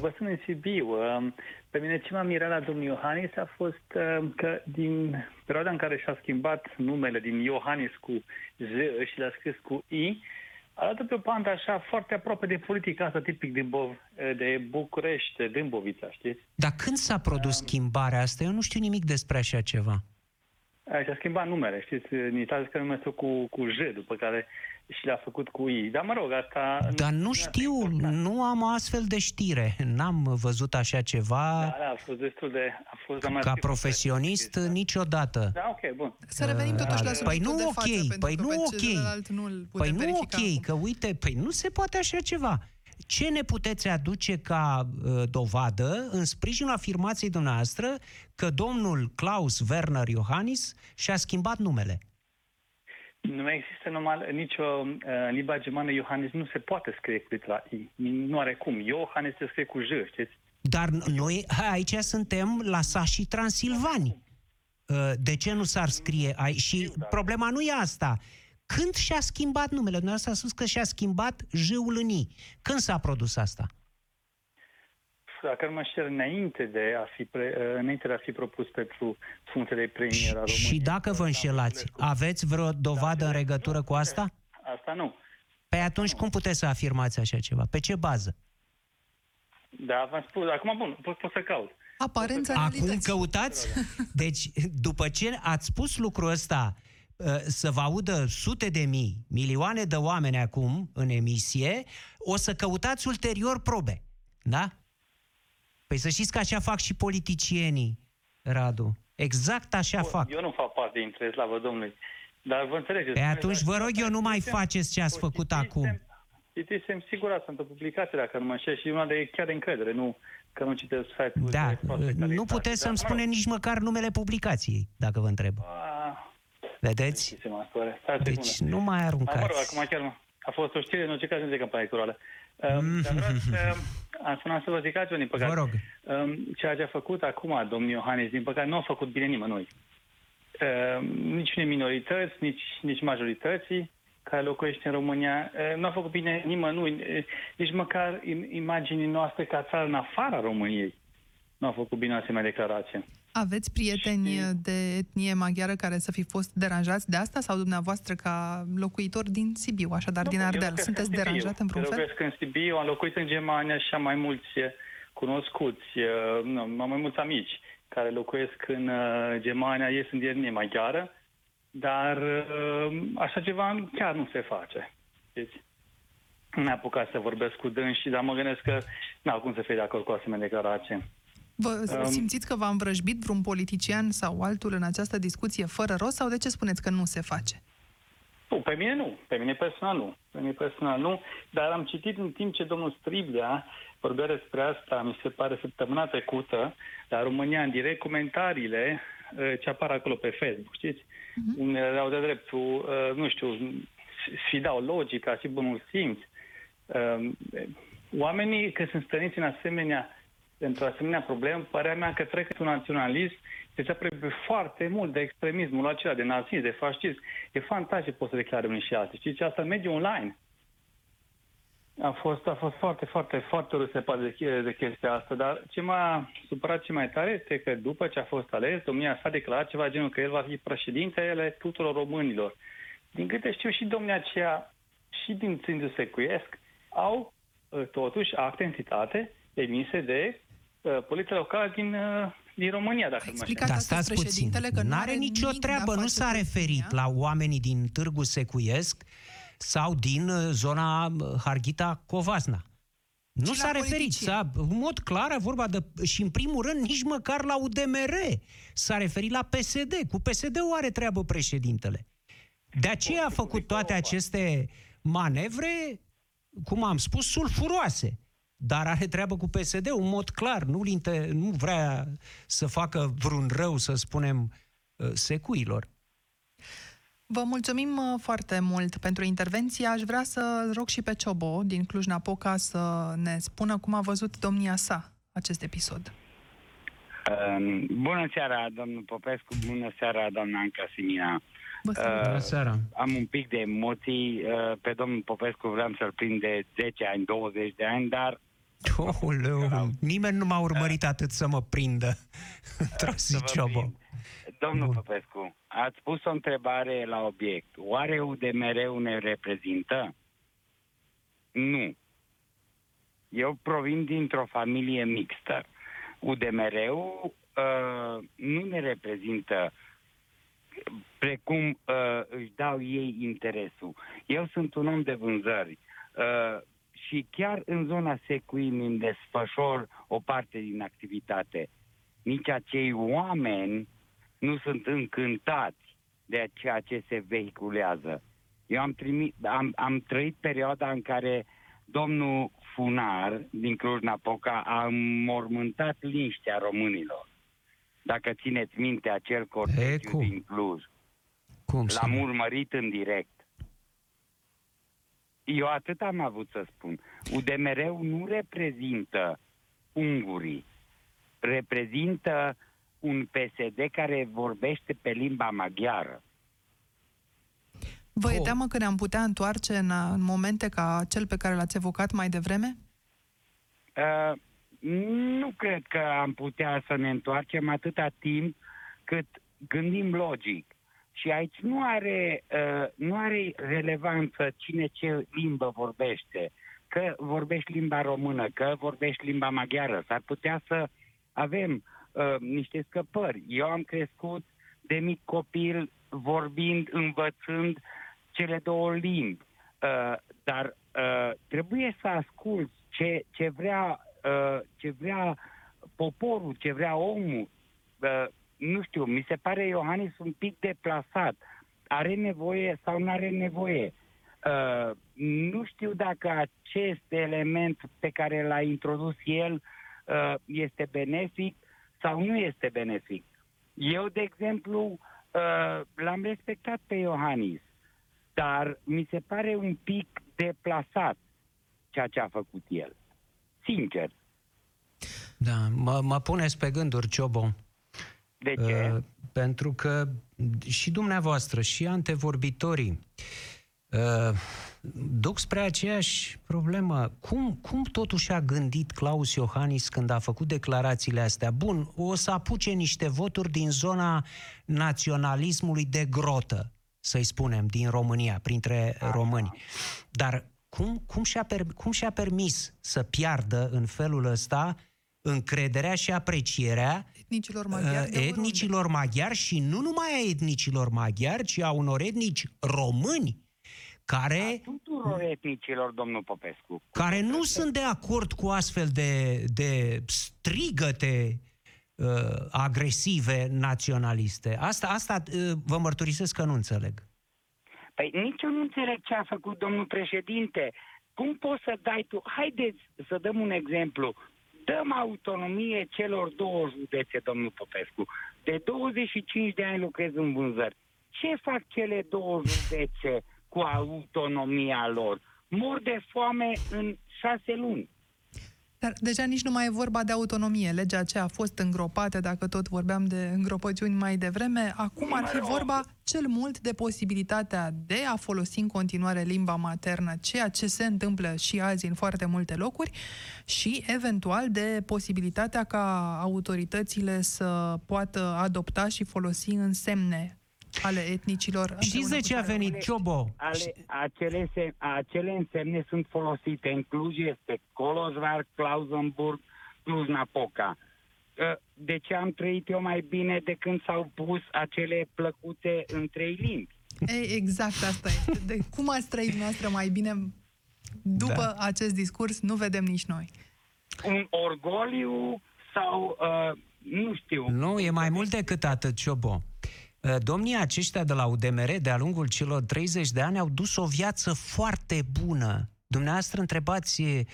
Vă spun în Sibiu. um, Pe mine ce m-a mirat la domnul Iohannis a fost um, că din perioada în care și-a schimbat numele din Iohannis cu Z și l-a scris cu I, arată pe o pandă așa foarte aproape de politica asta tipic din Bov, de București, de Dâmbovița, știți? Dar când s-a produs schimbarea asta? Eu nu știu nimic despre așa ceva. A, și-a schimbat numele, știți, în Italia scrie numele său cu, cu J, după care și l-a făcut cu I. Dar mă rog, asta... Dar nu știu, nu am astfel de știre. N-am văzut așa ceva Da, da, a fost destul de... A fost ca dramatic. profesionist niciodată. Da, ok, bun. Să revenim totuși la Păi subiectul nu de ok, față, pentru păi că nu pe ok. celălalt nu-l putem Păi nu verifica ok, acum. că uite, păi nu se poate așa ceva. Ce ne puteți aduce ca uh, dovadă în sprijinul afirmației dumneavoastră că domnul Klaus Werner Iohannis și-a schimbat numele? Nu mai există normal nicio uh, în limba germană Iohannis nu se poate scrie cu litera I. Nu are cum. Iohannis se scrie cu J, știți? Dar noi aici suntem la sașii transilvani. Uh, De ce nu s-ar scrie aici? Și problema nu e asta. Când și-a schimbat numele? Dumneavoastră a spus că și-a schimbat jâul în I. Când s-a produs asta? Dacă nu mă șer înainte de a fi, pre, înainte de a fi propus pentru funcția de premier a României. Și dacă vă înșelați, aveți vreo dovadă în legătură cu asta? Asta nu. Păi atunci cum puteți să afirmați așa ceva? Pe ce bază? Da, v-am spus. Acum, bun, pot, pot să caut. Aparența Acum realității. căutați? Deci, după ce ați spus lucrul ăsta, uh, să vă audă sute de mii, milioane de oameni acum în emisie, o să căutați ulterior probe. Da? Păi să știți că așa fac și politicienii, Radu. Exact așa Bun, fac. Eu nu fac parte dintre slavă Domnului. Dar vă înțelegeți. Pe atunci vă rog eu, nu mai faceți ce ați făcut acum. Citisem, sigur, sunt o publicație, dacă nu mă înșel, și una de chiar de încredere, nu că nu citesc site-uri Da, de foarte nu calitate. puteți să-mi Dar, mă rog, spuneți nici măcar numele publicației, dacă vă întreb. a, Vedeți? citisem asta, oare. Stai o Deci secundă. nu mai Dar, mă rog, aruncați. acum chiar nu. A fost o știre, în orice caz, nu de campanie electorală. Um, dar vreau să, am spus să vă zic altceva, din păcate. Vă rog. Um, ceea ce a făcut acum domnul Iohannis, din păcate, nu a făcut bine nimănui. Um, nici unei minorități, nici, nici majorității care locuiește în România. Uh, nu a făcut bine nimănui, uh, nici măcar im- imaginii noastre ca țară în afara României. Nu a făcut bine o asemenea declarație. Aveți prieteni Și- de etnie maghiară care să fi fost deranjați de asta sau dumneavoastră ca locuitor din Sibiu, așadar din Nu, eu Ardeal, locuiesc sunteți în Sibiu. deranjat în vreun Eu fel? locuiesc în Sibiu, am locuit în Germania și am mai mulți eh, cunoscuți, eh, nu, am mai mulți amici care locuiesc în eh, Germania, ei sunt din etnie maghiară, dar eh, așa ceva chiar nu se face. Știți? Nu am apucat să vorbesc cu dânsi, dar mă gândesc că n-au cum să fie de acord cu o asemenea declarație. Vă Um, simțiți că v-a învrăjbit vreun politician sau altul în această discuție fără rost sau de ce spuneți că nu se face? Nu, pe mine nu. Pe mine personal nu. Pe mine personal nu. Dar am citit în timp ce domnul Striblea vorbea despre asta, mi se pare, săptămâna trecută, la România în direct, comentariile eh, ce apar acolo pe Facebook, știți? Uh-huh. Unele erau de dreptul, eh, nu știu, sfidau logica și bunul simț. Eh, Oamenii, că sunt stăniți în asemenea într-o asemenea problemă, părerea mea că trec un naționalism și se apropie foarte mult de extremismul acela, de nazism, de fascism. E fantastic poți să declare unii și alții. Știți, asta în mediul online. A fost, a fost foarte, foarte, foarte urât să de, de chestia asta, dar ce m-a supărat ce mai tare este că după ce a fost ales, domnia s-a declarat ceva genul că el va fi președintele tuturor românilor. Din câte știu și domnia aceea și din Țindu Secuiesc au uh, totuși acte entitate emise de uh, poliția locală din, uh, din România, dacă nu mă Explicați Dar astăzi stați puțin, președintele că nu n-are are nicio nimic de a treabă, nu face s-a cu referit etnia. la oamenii din Târgu Secuiesc sau din uh, zona uh, Harghita Covasna. Nu Ci s-a la referit, politicieni. s-a, în mod clar, vorba de... Și în primul rând, nici măcar la UDMR. S-a referit la PSD. Cu PSD-ul are treabă președintele. De aceea a făcut toate aceste manevre, cum am spus, sulfuroase. Dar are treabă cu PSD-ul, în mod clar. Nu, inter... nu vrea să facă vreun rău, să spunem, uh, secuilor. Vă mulțumim uh, foarte mult pentru intervenție. Aș vrea să rog și pe Ciobo din Cluj-Napoca să ne spună cum a văzut domnia sa acest episod. Uh, Bună seara, domnul Popescu, bună seara, doamna Anca Simina. Vă salut. Uh, Bună seara! Am un pic de emoții, uh, pe domnul Popescu vreau să-l prind de 10 ani, 20 de ani, dar Oleu, nimeni nu m-a urmărit atât să mă prindă într-o zi, să vă Ciobo. prind. Domnul Bun. Popescu, ați pus o întrebare la obiect. Oare UDMR-ul ne reprezintă? Nu. Eu provin dintr-o familie mixtă. UDMR-ul uh, nu ne reprezintă precum uh, își dau ei interesul. Eu sunt un om de vânzări uh, și chiar în zona secuim îmi desfășor o parte din activitate. Nici acei oameni nu sunt încântați de ceea ce se vehiculează. Eu am, trimit, am, am trăit perioada în care domnul Funar din Cluj-Napoca a înmormântat liniștea românilor. Dacă țineți minte acel E, cortegiu cum? din Cluj, Cum să l-am nu? urmărit în direct. Eu atât am avut să spun. UDMR-ul nu reprezintă ungurii reprezintă un PSD care vorbește pe limba maghiară. Vă oh. e Oh. teamă că ne-am putea întoarce în, în momente ca cel pe care l-ați evocat mai devreme? Uh, nu cred că am putea să ne întoarcem atâta timp cât gândim logic. Și aici nu are, uh, nu are relevanță cine ce limbă vorbește. Că vorbești limba română, că vorbești limba maghiară. S-ar putea să avem uh, niște scăpări. Eu am crescut de mic copil vorbind, învățând cele două limbi. Uh, dar uh, trebuie să ascult ce, ce, vrea, uh, ce vrea poporul, ce vrea omul. Uh, nu știu, mi se pare Iohannis un pic deplasat. Are nevoie sau nu are nevoie? Uh, nu știu dacă acest element pe care l-a introdus el uh, este benefic sau nu este benefic. Eu, de exemplu, uh, l-am respectat pe Iohannis, dar mi se pare un pic deplasat ceea ce a făcut el. Sincer. Da, mă, mă puneți pe gânduri, Ciobo. De ce? Uh, pentru că și dumneavoastră și antevorbitorii uh, duc spre aceeași problemă. Cum, cum totuși a gândit Claus Iohannis când a făcut declarațiile astea? Bun, o să apuce niște voturi din zona naționalismului de grotă, să-i spunem, din România, printre români. Dar cum, cum, și-a per, cum și-a permis să piardă în felul ăsta încrederea și aprecierea Etnicilor maghiari uh, de etnicilor maghiari și nu numai a etnicilor maghiari, ci a unor etnici români care, Tuturor etnicilor, domnul Popescu. care nu sunt de acord cu astfel de, de strigăte uh, agresive naționaliste. Asta, asta uh, vă mărturisesc că nu înțeleg. Păi nici eu nu înțeleg ce a făcut domnul președinte. Cum poți să dai tu... Haideți să dăm un exemplu. Dăm autonomie celor două județe, domnul Popescu. De 25 de ani lucrez în vânzări. Ce fac cele două județe cu autonomia lor? Mor de foame în șase luni. Dar deja nici nu mai e vorba de autonomie. Legea aceea a fost îngropată, dacă tot vorbeam de îngropăciuni mai devreme. Acum ar fi vorba cel mult de posibilitatea de a folosi în continuare limba maternă, ceea ce se întâmplă și azi în foarte multe locuri, și eventual de posibilitatea ca autoritățile să poată adopta și folosi însemne ale etnicilor. Știți de împreună ce cu a care- venit Ciobo? Ale, acele, se, acele însemne sunt folosite. În Cluj este Colozvar, Klausenburg, Cluj-Napoca. Ă, De ce am trăit eu mai bine de când s-au pus acele plăcute în trei limbi? Ei, exact asta este. De cum ați trăit noastră mai bine după Da. acest discurs, nu vedem nici noi. Un orgoliu sau, uh, nu știu... Nu, e mai mult decât atât, Ciobo. Uh, Domnii aceștia de la UDMR, de-a lungul celor 30 de ani, au dus o viață foarte bună. Dumneavoastră întrebați uh,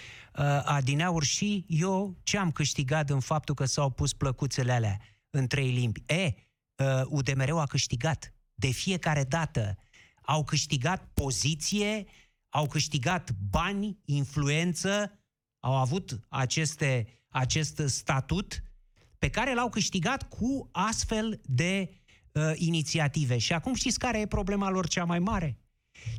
adineauri și eu ce am câștigat în faptul că s-au pus plăcuțele alea în trei limbi. E, uh, UDMR-ul a câștigat de fiecare dată. Au câștigat poziție, au câștigat bani, influență, au avut aceste, acest statut pe care l-au câștigat cu astfel de uh, inițiative. Și acum știți care e problema lor cea mai mare?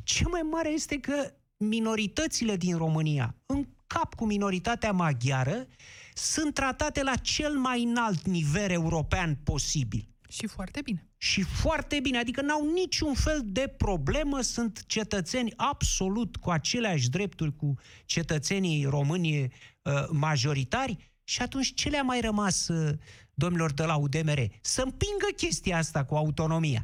Cea mai mare este că minoritățile din România, în cap cu minoritatea maghiară, sunt tratate la cel mai înalt nivel european posibil. Și foarte bine. Și foarte bine, adică n-au niciun fel de problemă, sunt cetățeni absolut cu aceleași drepturi cu cetățenii români uh, majoritari și atunci ce le-a mai rămas uh, domnilor de la UDMR? Să împingă chestia asta cu autonomia.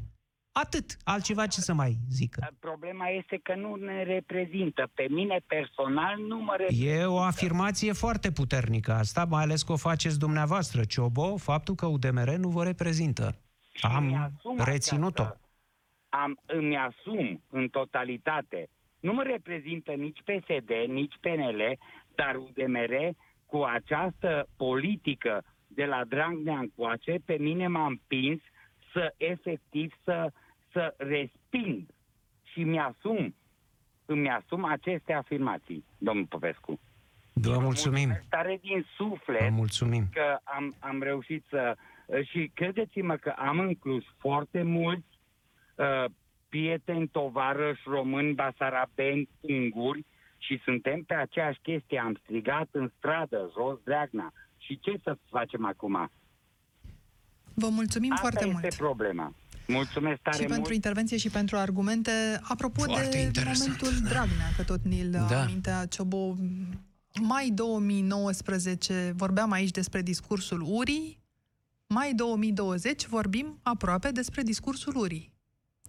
Atât, altceva ce să mai zică. Problema este că nu ne reprezintă. Pe mine personal nu mă reprezintă. E o afirmație foarte puternică asta, mai ales că o faceți dumneavoastră, Ciobo, faptul că UDMR nu vă reprezintă. Am Mi-asum reținut-o. această- Am, îmi asum în totalitate. Nu mă reprezintă nici PSD, nici PNL, dar UDMR cu această politică de la Dragnea încoace, pe mine m-a împins să efectiv să, să resping și mi-asum îmi asum aceste afirmații, domnul Popescu. Vă mulțumim. Tare din Vă suflet mulțumim. că am, am reușit să... Și credeți-mă că am inclus foarte mulți uh, prieteni, tovarăși români, basarabeni, unguri și suntem pe aceeași chestie. Am strigat în stradă, jos Dragnea. Și ce să facem acum? Vă mulțumim Asta foarte este mult. problema. Mulțumesc tare și mult. pentru intervenție și pentru argumente. Apropo Foarte de interesant. momentul Dragnea, că tot ni-l Da. amintea Ciobo, mai 2019 vorbeam aici despre discursul URI, mai 2020 vorbim aproape despre discursul URI.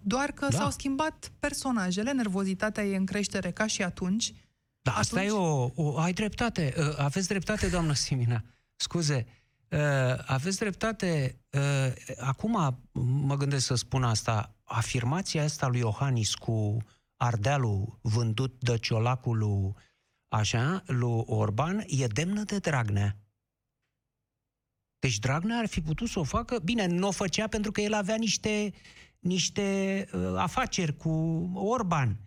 Doar că Da. s-au schimbat personajele, nervozitatea e în creștere ca și atunci. Da, asta Atunci- e o, o... Ai dreptate. Uh, Aveți dreptate, doamnă Simina. Scuze. Uh, aveți dreptate. Uh, acum mă gândesc să spun asta. Afirmația asta lui Iohannis cu Ardealul vândut de ciolacul lui, așa, lui Orban, e demnă de Dragnea. Deci Dragnea ar fi putut să o facă, bine, nu o făcea pentru că el avea niște, niște uh, afaceri cu Orban.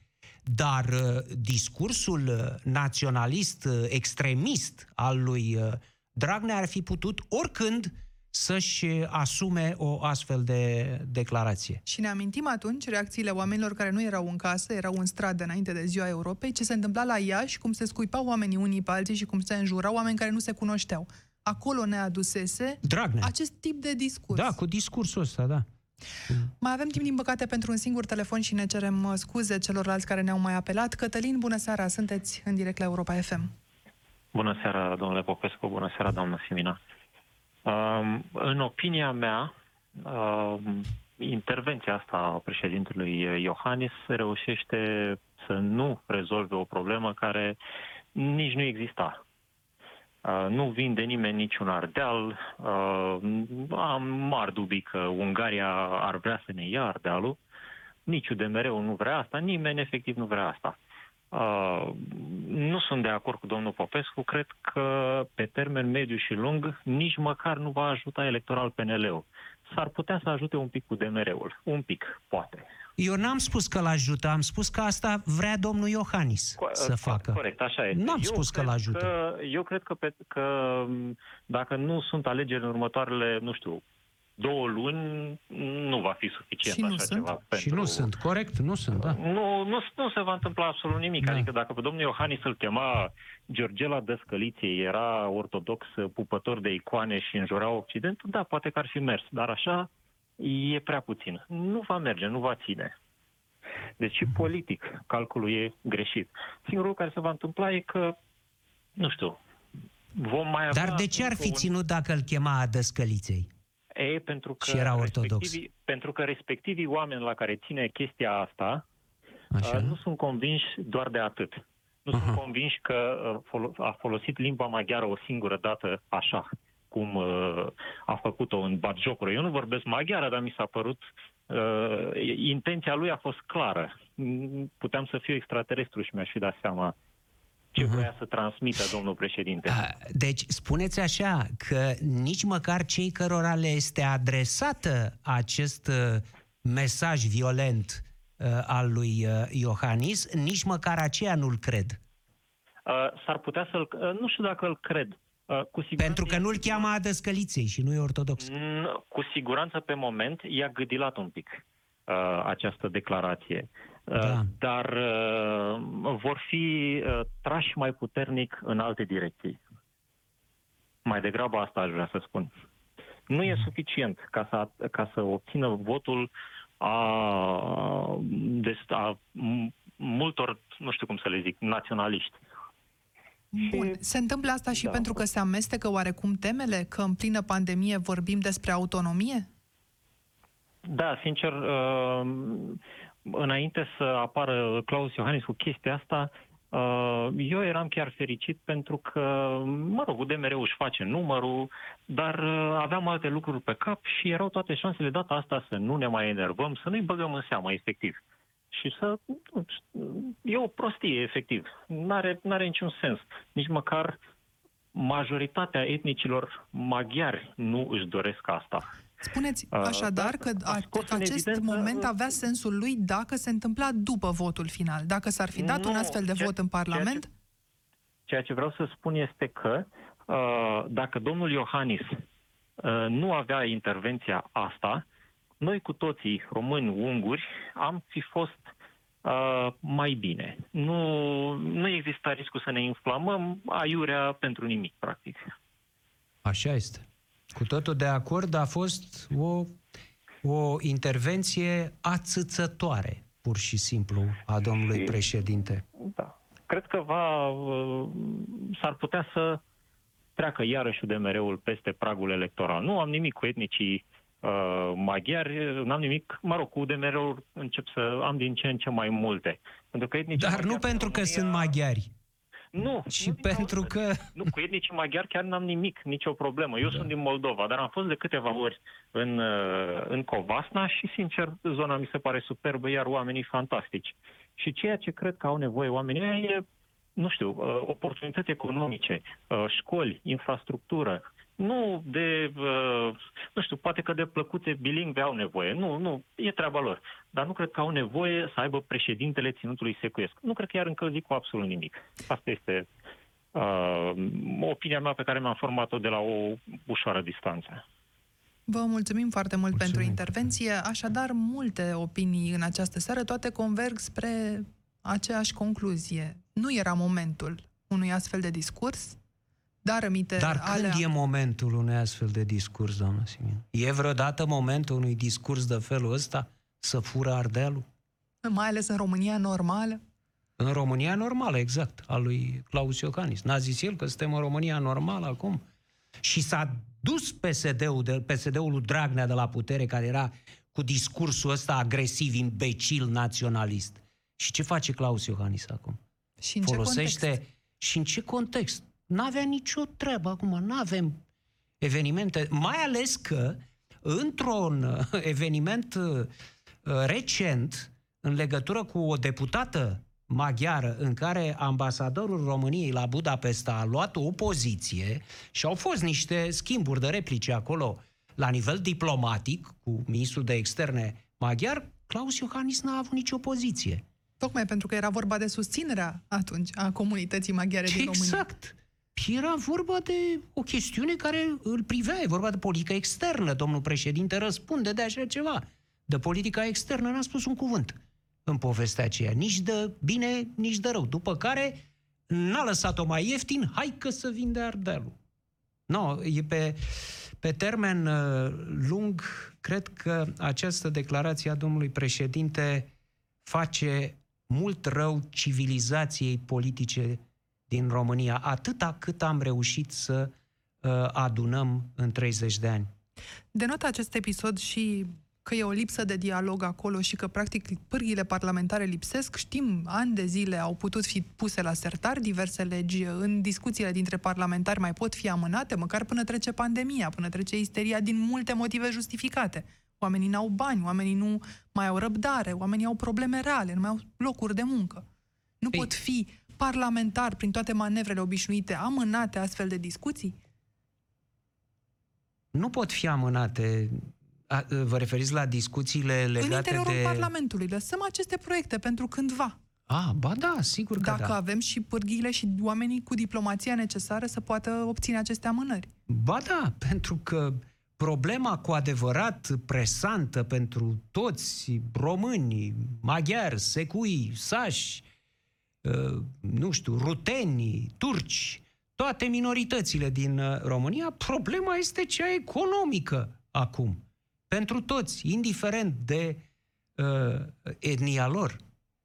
Dar uh, discursul uh, naționalist, uh, extremist al lui uh, Dragnea ar fi putut oricând să-și uh, asume o astfel de declarație. Și ne amintim atunci reacțiile oamenilor care nu erau în casă, erau în stradă înainte de ziua Europei, ce se întâmpla la Iași, cum se scuipau oamenii unii pe alții și cum se înjurau oameni care nu se cunoșteau. Acolo ne adusese Dragnea. acest tip de discurs. Da, cu discursul ăsta, da. Mai avem timp, din păcate, pentru un singur telefon și ne cerem uh, scuze celorlalți care ne-au mai apelat. Cătălin, bună seara, sunteți în direct la Europa FM. Bună seara, domnule Popescu, bună seara, doamnă Simina. Um, în opinia mea, um, intervenția asta a președintelui Iohannis reușește să nu rezolve o problemă care nici nu exista. Uh, nu vinde nimeni niciun ardeal. Uh, am mari dubii că Ungaria ar vrea să ne ia ardealul. Nici UDMR-ul nu vrea asta, nimeni efectiv nu vrea asta. Uh, nu sunt de acord cu domnul Popescu. Cred că pe termen mediu și lung nici măcar nu va ajuta electoral PNL-ul. S-ar putea să ajute un pic cu DMR-ul. Un pic, poate. Eu n-am spus că l-ajută, am spus că asta vrea domnul Iohannis Co- să facă. Corect, așa este. N-am Eu spus că cred l-ajută. Că, eu cred că, pe, că m, dacă nu sunt alegeri în următoarele, nu știu, două luni, nu va fi suficient Și nu așa sunt. ceva. Și nu sunt, corect, nu sunt, da. Nu, nu, nu se va întâmpla absolut nimic. Da. Adică dacă pe domnul Iohannis îl chema Georgela Dăscăliției, era ortodox, pupător de icoane și înjura Occidentul, da, poate că ar fi mers. Dar așa e prea puțin. Nu va merge, nu va ține. Deci și politic calculul e greșit. Singurul care se va întâmpla e că, nu știu, vom mai avea... Dar de ce ar fi un- ținut dacă îl chema Dăscăliței? E, pentru că Și era ortodox. respectivii- Pentru că respectivii oameni la care ține chestia asta Așa? Uh, Nu sunt convinși doar de atât. Nu Aha. sunt convinși că uh, folo- a folosit limba maghiară o singură dată așa, cum uh, a făcut-o în batjocură. Eu nu vorbesc maghiară, dar mi s-a părut uh, intenția lui a fost clară. Mm, Puteam să fiu extraterestru și mi-aș fi dat seama ce Aha. vrea să transmită domnul președinte. A, Deci spuneți așa că nici măcar cei cărora le este adresată acest uh, mesaj violent uh, al lui uh, Iohannis, nici măcar aceia nu-l cred. Uh, S-ar putea să-l... uh, Nu știu dacă îl cred. Uh, Cu siguranță Pentru că e- nu-l cheamă Adăscăliței și nu e ortodox. Mm, Cu siguranță, pe moment, i-a gâdilat un pic uh, această declarație. Uh, Da. Dar uh, vor fi uh, trași mai puternic în alte direcții. Mai degrabă asta aș vrea să spun. Nu e suficient ca să, ca să obțină votul a, de, a m- multor, nu știu cum să le zic, naționaliști. Bun. Se întâmplă asta și Da. pentru că se amestecă oarecum temele, că în plină pandemie vorbim despre autonomie? Da, sincer, uh, înainte să apară Claus Iohannis cu chestia asta, uh, eu eram chiar fericit pentru că, mă rog, UDMR-ul își face numărul, dar uh, aveam alte lucruri pe cap și erau toate șansele data asta să nu ne mai enervăm, să nu-i băgăm în seamă, efectiv. Și să... E o prostie, efectiv. N-are, n-are niciun sens. Nici măcar majoritatea etnicilor maghiari nu își doresc asta. Spuneți Uh, așadar da, că a a- scos în acest evidență- moment avea sensul lui dacă se întâmpla după votul final. Dacă s-ar fi dat Nu, un astfel de ceea- vot în ceea ce- Parlament, Ceea ce vreau să spun este că uh, dacă domnul Iohannis uh, nu avea intervenția asta, noi cu toții, români, unguri, am fi fost uh, mai bine. Nu, nu exista riscul să ne inflamăm aiurea pentru nimic, practic. Așa este. Cu totul de acord, a fost o, o intervenție ațățătoare, pur și simplu, a domnului președinte. Da. Cred că va, uh, s-ar putea să treacă iarăși UDMR-ul peste pragul electoral. Nu am nimic cu etnicii uh, maghiari, n-am nimic, mă rog, cu UDMR-ul încep să am din ce în ce mai multe. Pentru că etnicii Dar nu pentru că sunt maghiari. Nu. Și nu pentru că... Nu, cu etnicii maghiari chiar n-am nimic, nicio problemă. Eu da. sunt din Moldova, dar am fost de câteva ori în, uh, în Covasna și, sincer, zona mi se pare superbă, iar oamenii fantastici. Și ceea ce cred că au nevoie oamenii e, nu știu, uh, oportunități economice, uh, școli, infrastructură, nu de, nu știu, poate că de plăcute bilingve au nevoie. Nu, nu, e treaba lor. Dar nu cred că au nevoie să aibă președintele ținutului secuiesc. Nu cred că i-ar încălzi cu absolut nimic. Asta este uh, opinia mea pe care mi-am format-o de la o ușoară distanță. Vă mulțumim foarte mult mulțumim. pentru intervenție. Așadar, multe opinii în această seară, toate converg spre aceeași concluzie. Nu era momentul unui astfel de discurs, dar rămite Dar alea... când e momentul unui astfel de discurs, doamnă Simin? E vreodată momentul unui discurs de felul ăsta să fură Ardealul? Mai ales în România normală? În România normală, exact, al lui Claus Iohannis. N-a zis el că suntem în România normală acum? Și s-a dus PSD-ul, de, PSD-ul lui Dragnea de la putere, care era cu discursul ăsta agresiv, imbecil, naționalist. Și ce face Claus Iohannis acum? Și în Folosește... ce context? Și în ce context? N-avea nicio treabă acum, n-avem evenimente, mai ales că într-un uh, eveniment uh, recent, în legătură cu o deputată maghiară în care ambasadorul României la Budapesta a luat o poziție și au fost niște schimburi de replici acolo la nivel diplomatic cu ministrul de externe maghiar, Claus Iohannis n-a avut nicio poziție. Tocmai pentru că era vorba de susținerea atunci a comunității maghiare din România. Exact. Era vorba de o chestiune care îl privea, e vorba de politică externă. Domnul președinte răspunde de așa ceva. De politica externă n-a spus un cuvânt în povestea aceea. Nici de bine, nici de rău. După care n-a lăsat-o mai ieftin, hai că să vinde Ardealul. Nu, no, e pe, pe termen uh, lung, cred că această declarație a domnului președinte face mult rău civilizației politice din România, atâta cât am reușit să uh, adunăm în 30 de ani. Denotă acest episod și că e o lipsă de dialog acolo și că, practic, pârghile parlamentare lipsesc. Știm, ani de zile au putut fi puse la sertar diverse legi. În discuțiile dintre parlamentari mai pot fi amânate, măcar până trece pandemia, până trece isteria din multe motive justificate. Oamenii n-au bani, oamenii nu mai au răbdare, oamenii au probleme reale, nu mai au locuri de muncă. Nu Ei. pot fi parlamentar, prin toate manevrele obișnuite, amânate astfel de discuții? Nu pot fi amânate. A, vă referiți la discuțiile legate În interiorul de... Parlamentului. Lăsăm aceste proiecte pentru cândva. Ah, ba da, sigur că Dacă da. avem și pârghiile și oamenii cu diplomația necesară să poată obține aceste amânări. Ba da, pentru că problema cu adevărat presantă pentru toți români, maghiari, secui, sași, Uh, nu știu, rutenii, turci, toate minoritățile din uh, România, problema este cea economică acum. Pentru toți, indiferent de uh, etnia lor.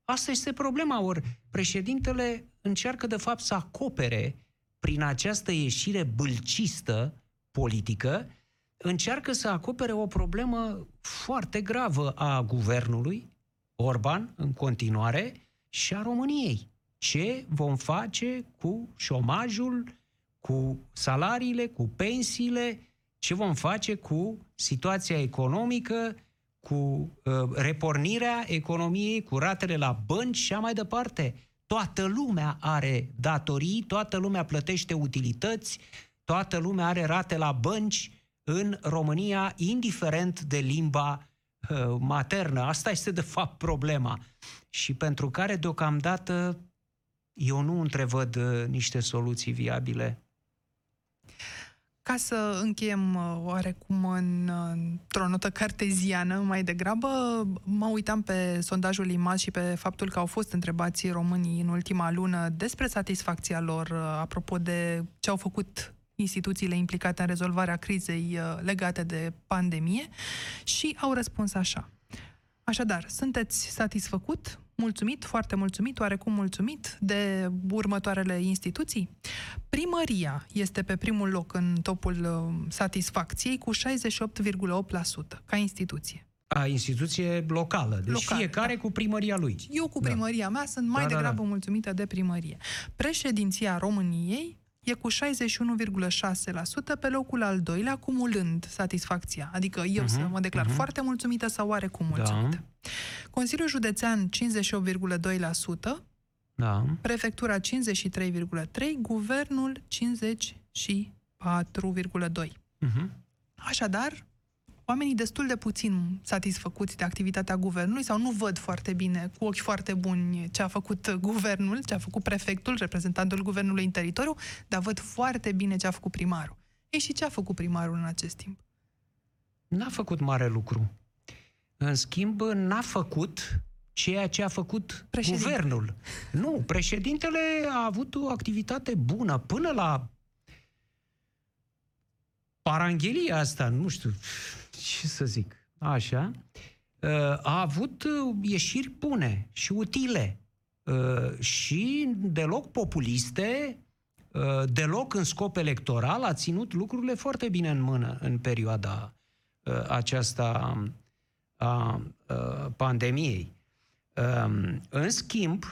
Asta este problema. Ori președintele încearcă, de fapt, să acopere prin această ieșire bâlcistă politică, încearcă să acopere o problemă foarte gravă a guvernului, Orban, în continuare, și a României. Ce vom face cu șomajul, cu salariile, cu pensiile, ce vom face cu situația economică, cu uh, repornirea economiei, cu ratele la bănci și așa mai departe. Toată lumea are datorii, toată lumea plătește utilități, toată lumea are rate la bănci în România, indiferent de limba uh, maternă. Asta este, de fapt, problema și pentru care deocamdată eu nu întrevăd uh, niște soluții viabile. Ca să încheiem uh, oarecum în, într-o notă carteziană mai degrabă, mă uitam pe sondajul IMAS și pe faptul că au fost întrebați românii în ultima lună despre satisfacția lor uh, apropo de ce au făcut instituțiile implicate în rezolvarea crizei legate de pandemie și au răspuns așa. Așadar, sunteți satisfăcut, mulțumit, foarte mulțumit, oarecum mulțumit de următoarele instituții? Primăria este pe primul loc în topul uh, satisfacției cu 68,8% ca instituție. A instituție locală, deci Locală, fiecare da. cu primăria lui. Eu cu primăria mea sunt mai Da, da, degrabă da. mulțumită de primărie. Președinția României e cu 61,6% pe locul al doilea, acumulând satisfacția. Adică eu să Mhm, mă declar mhm. foarte mulțumită sau oarecum Da. mulțumită. Consiliul Județean 58,2%, Da. prefectura 53,3%, guvernul 54,2%. Mhm. Așadar, oamenii destul de puțin satisfăcuți de activitatea guvernului sau nu văd foarte bine, cu ochi foarte buni, ce a făcut guvernul, ce a făcut prefectul, reprezentantul guvernului în teritoriu, dar văd foarte bine ce a făcut primarul. Ei, și ce a făcut primarul în acest timp? N-a făcut mare lucru. În schimb, n-a făcut ceea ce a făcut Președintele. guvernul. Nu, președintele a avut o activitate bună până la paranghelia asta, nu știu ce să zic, așa, uh, a avut uh, ieșiri bune și utile uh, și deloc populiste, uh, deloc în scop electoral, a ținut lucrurile foarte bine în mână în perioada uh, aceasta a uh, pandemiei. Um, În schimb,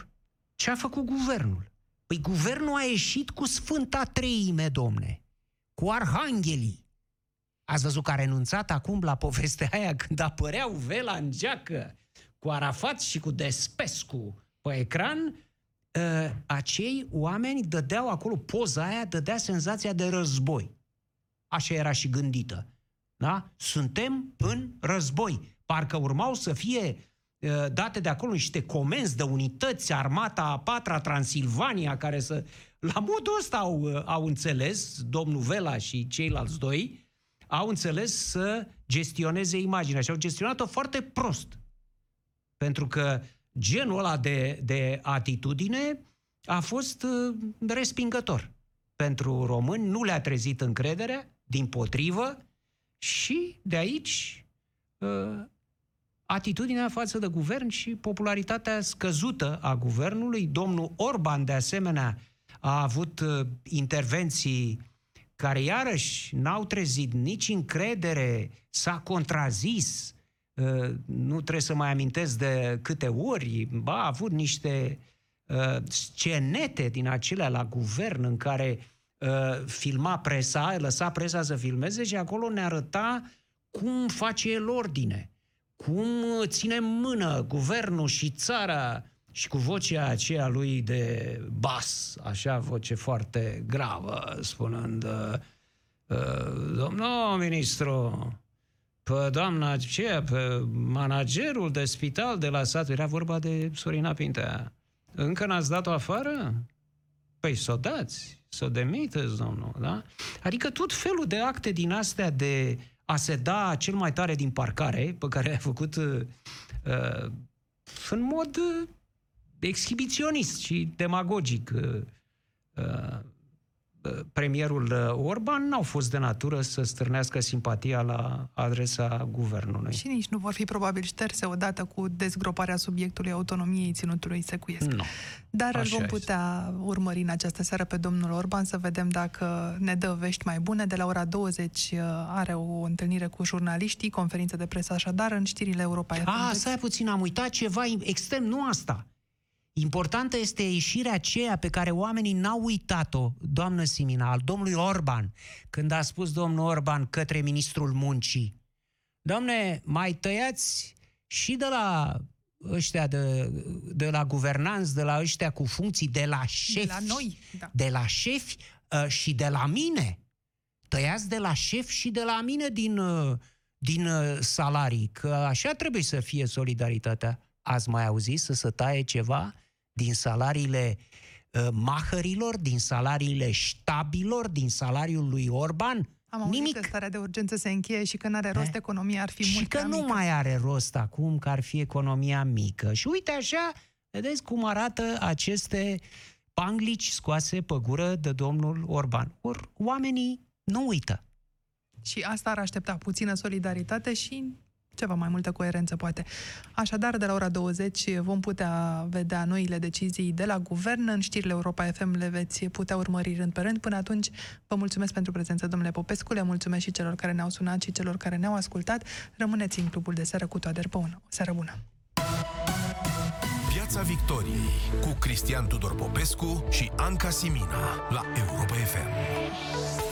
ce a făcut guvernul? Păi guvernul a ieșit cu Sfânta Treime, domne, cu arhanghelii. Ați văzut că a renunțat acum la povestea aia când apăreau vela în geacă cu Arafat și cu Despescu pe ecran? Uh, acei oameni dădeau acolo, poza aia dădea senzația de război. Așa era și gândită. Da? Suntem în război. Parcă urmau să fie uh, date de acolo niște comenzi de unități, armata a patra Transilvania, care să... La modul ăsta au, uh, au înțeles, domnul Vela și ceilalți doi, au înțeles să gestioneze imaginea și au gestionat-o foarte prost. Pentru că genul ăla de, de atitudine a fost uh, respingător pentru români, nu le-a trezit încrederea, din potrivă, și de aici uh, atitudinea față de guvern și popularitatea scăzută a guvernului. Domnul Orban, de asemenea, a avut uh, intervenții care iarăși n-au trezit nici încredere, s-a contrazis, uh, nu trebuie să mai amintesc de câte ori, ba, a avut niște uh, scenete din acelea la guvern în care uh, filma presa, lăsa presa să filmeze și acolo ne arăta cum face el ordine, cum ține în mână guvernul și țara și cu vocea aceea lui de bas, așa, voce foarte gravă, spunând uh, uh, domnul ministru, pe doamna aceea, pe managerul de spital de la sat, era vorba de Sorina Pintea. Încă n-ați dat-o afară? Păi să o dați, să o demiteți, domnul, da? Adică tot felul de acte din astea de a se da cel mai tare din parcare, pe care a făcut uh, uh, în mod uh, exhibiționist și demagogic uh, uh, premierul uh, Orban n-au fost de natură să stârnească simpatia la adresa guvernului. Și nici nu vor fi probabil șterse odată cu dezgroparea subiectului autonomiei ținutului secuiesc. Nu. Dar îl Așa vom este. putea urmări în această seară pe domnul Orban să vedem dacă ne dă vești mai bune. De la ora 20 uh, are o întâlnire cu jurnaliștii, conferință de presă așadar, în știrile Europa FM. A, Deci, stai puțin, am uitat ceva extrem, nu asta. Importantă este ieșirea aceea pe care oamenii n-au uitat-o, doamnă Simina, al domnului Orban, când a spus domnul Orban către ministrul muncii. Domne, mai tăiați și de la ăștia de, de la guvernanți, de la ăștia cu funcții, de la șefi. de la noi, da. de la șefi uh, și de la mine. Tăiați de la șef și de la mine din, uh, din uh, salarii, că așa trebuie să fie solidaritatea. Ați mai auzit să se taie ceva din salariile uh, mahărilor, din salariile ștabilor, din salariul lui Orban? Am auzit Nimic. că starea de urgență se încheie și că nu are rost Eh? economia, ar fi și mult că prea nu mică. mai are rost acum că ar fi economia mică. Și uite așa, vedeți cum arată aceste panglici scoase pe gură de domnul Orban. Or, oamenii nu uită. Și asta ar aștepta puțină solidaritate și ceva mai multă coerență, poate. Așadar, de la ora 20 vom putea vedea noile decizii de la guvern. În știrile Europa FM le veți putea urmări rând pe rând. Până atunci, vă mulțumesc pentru prezență, domnule Popescu, le mulțumesc și celor care ne-au sunat și celor care ne-au ascultat. Rămâneți în clubul de seară cu Toader Păună. O seară bună! Piața Victoriei cu Cristian Tudor Popescu și Anca Simina la Europa FM.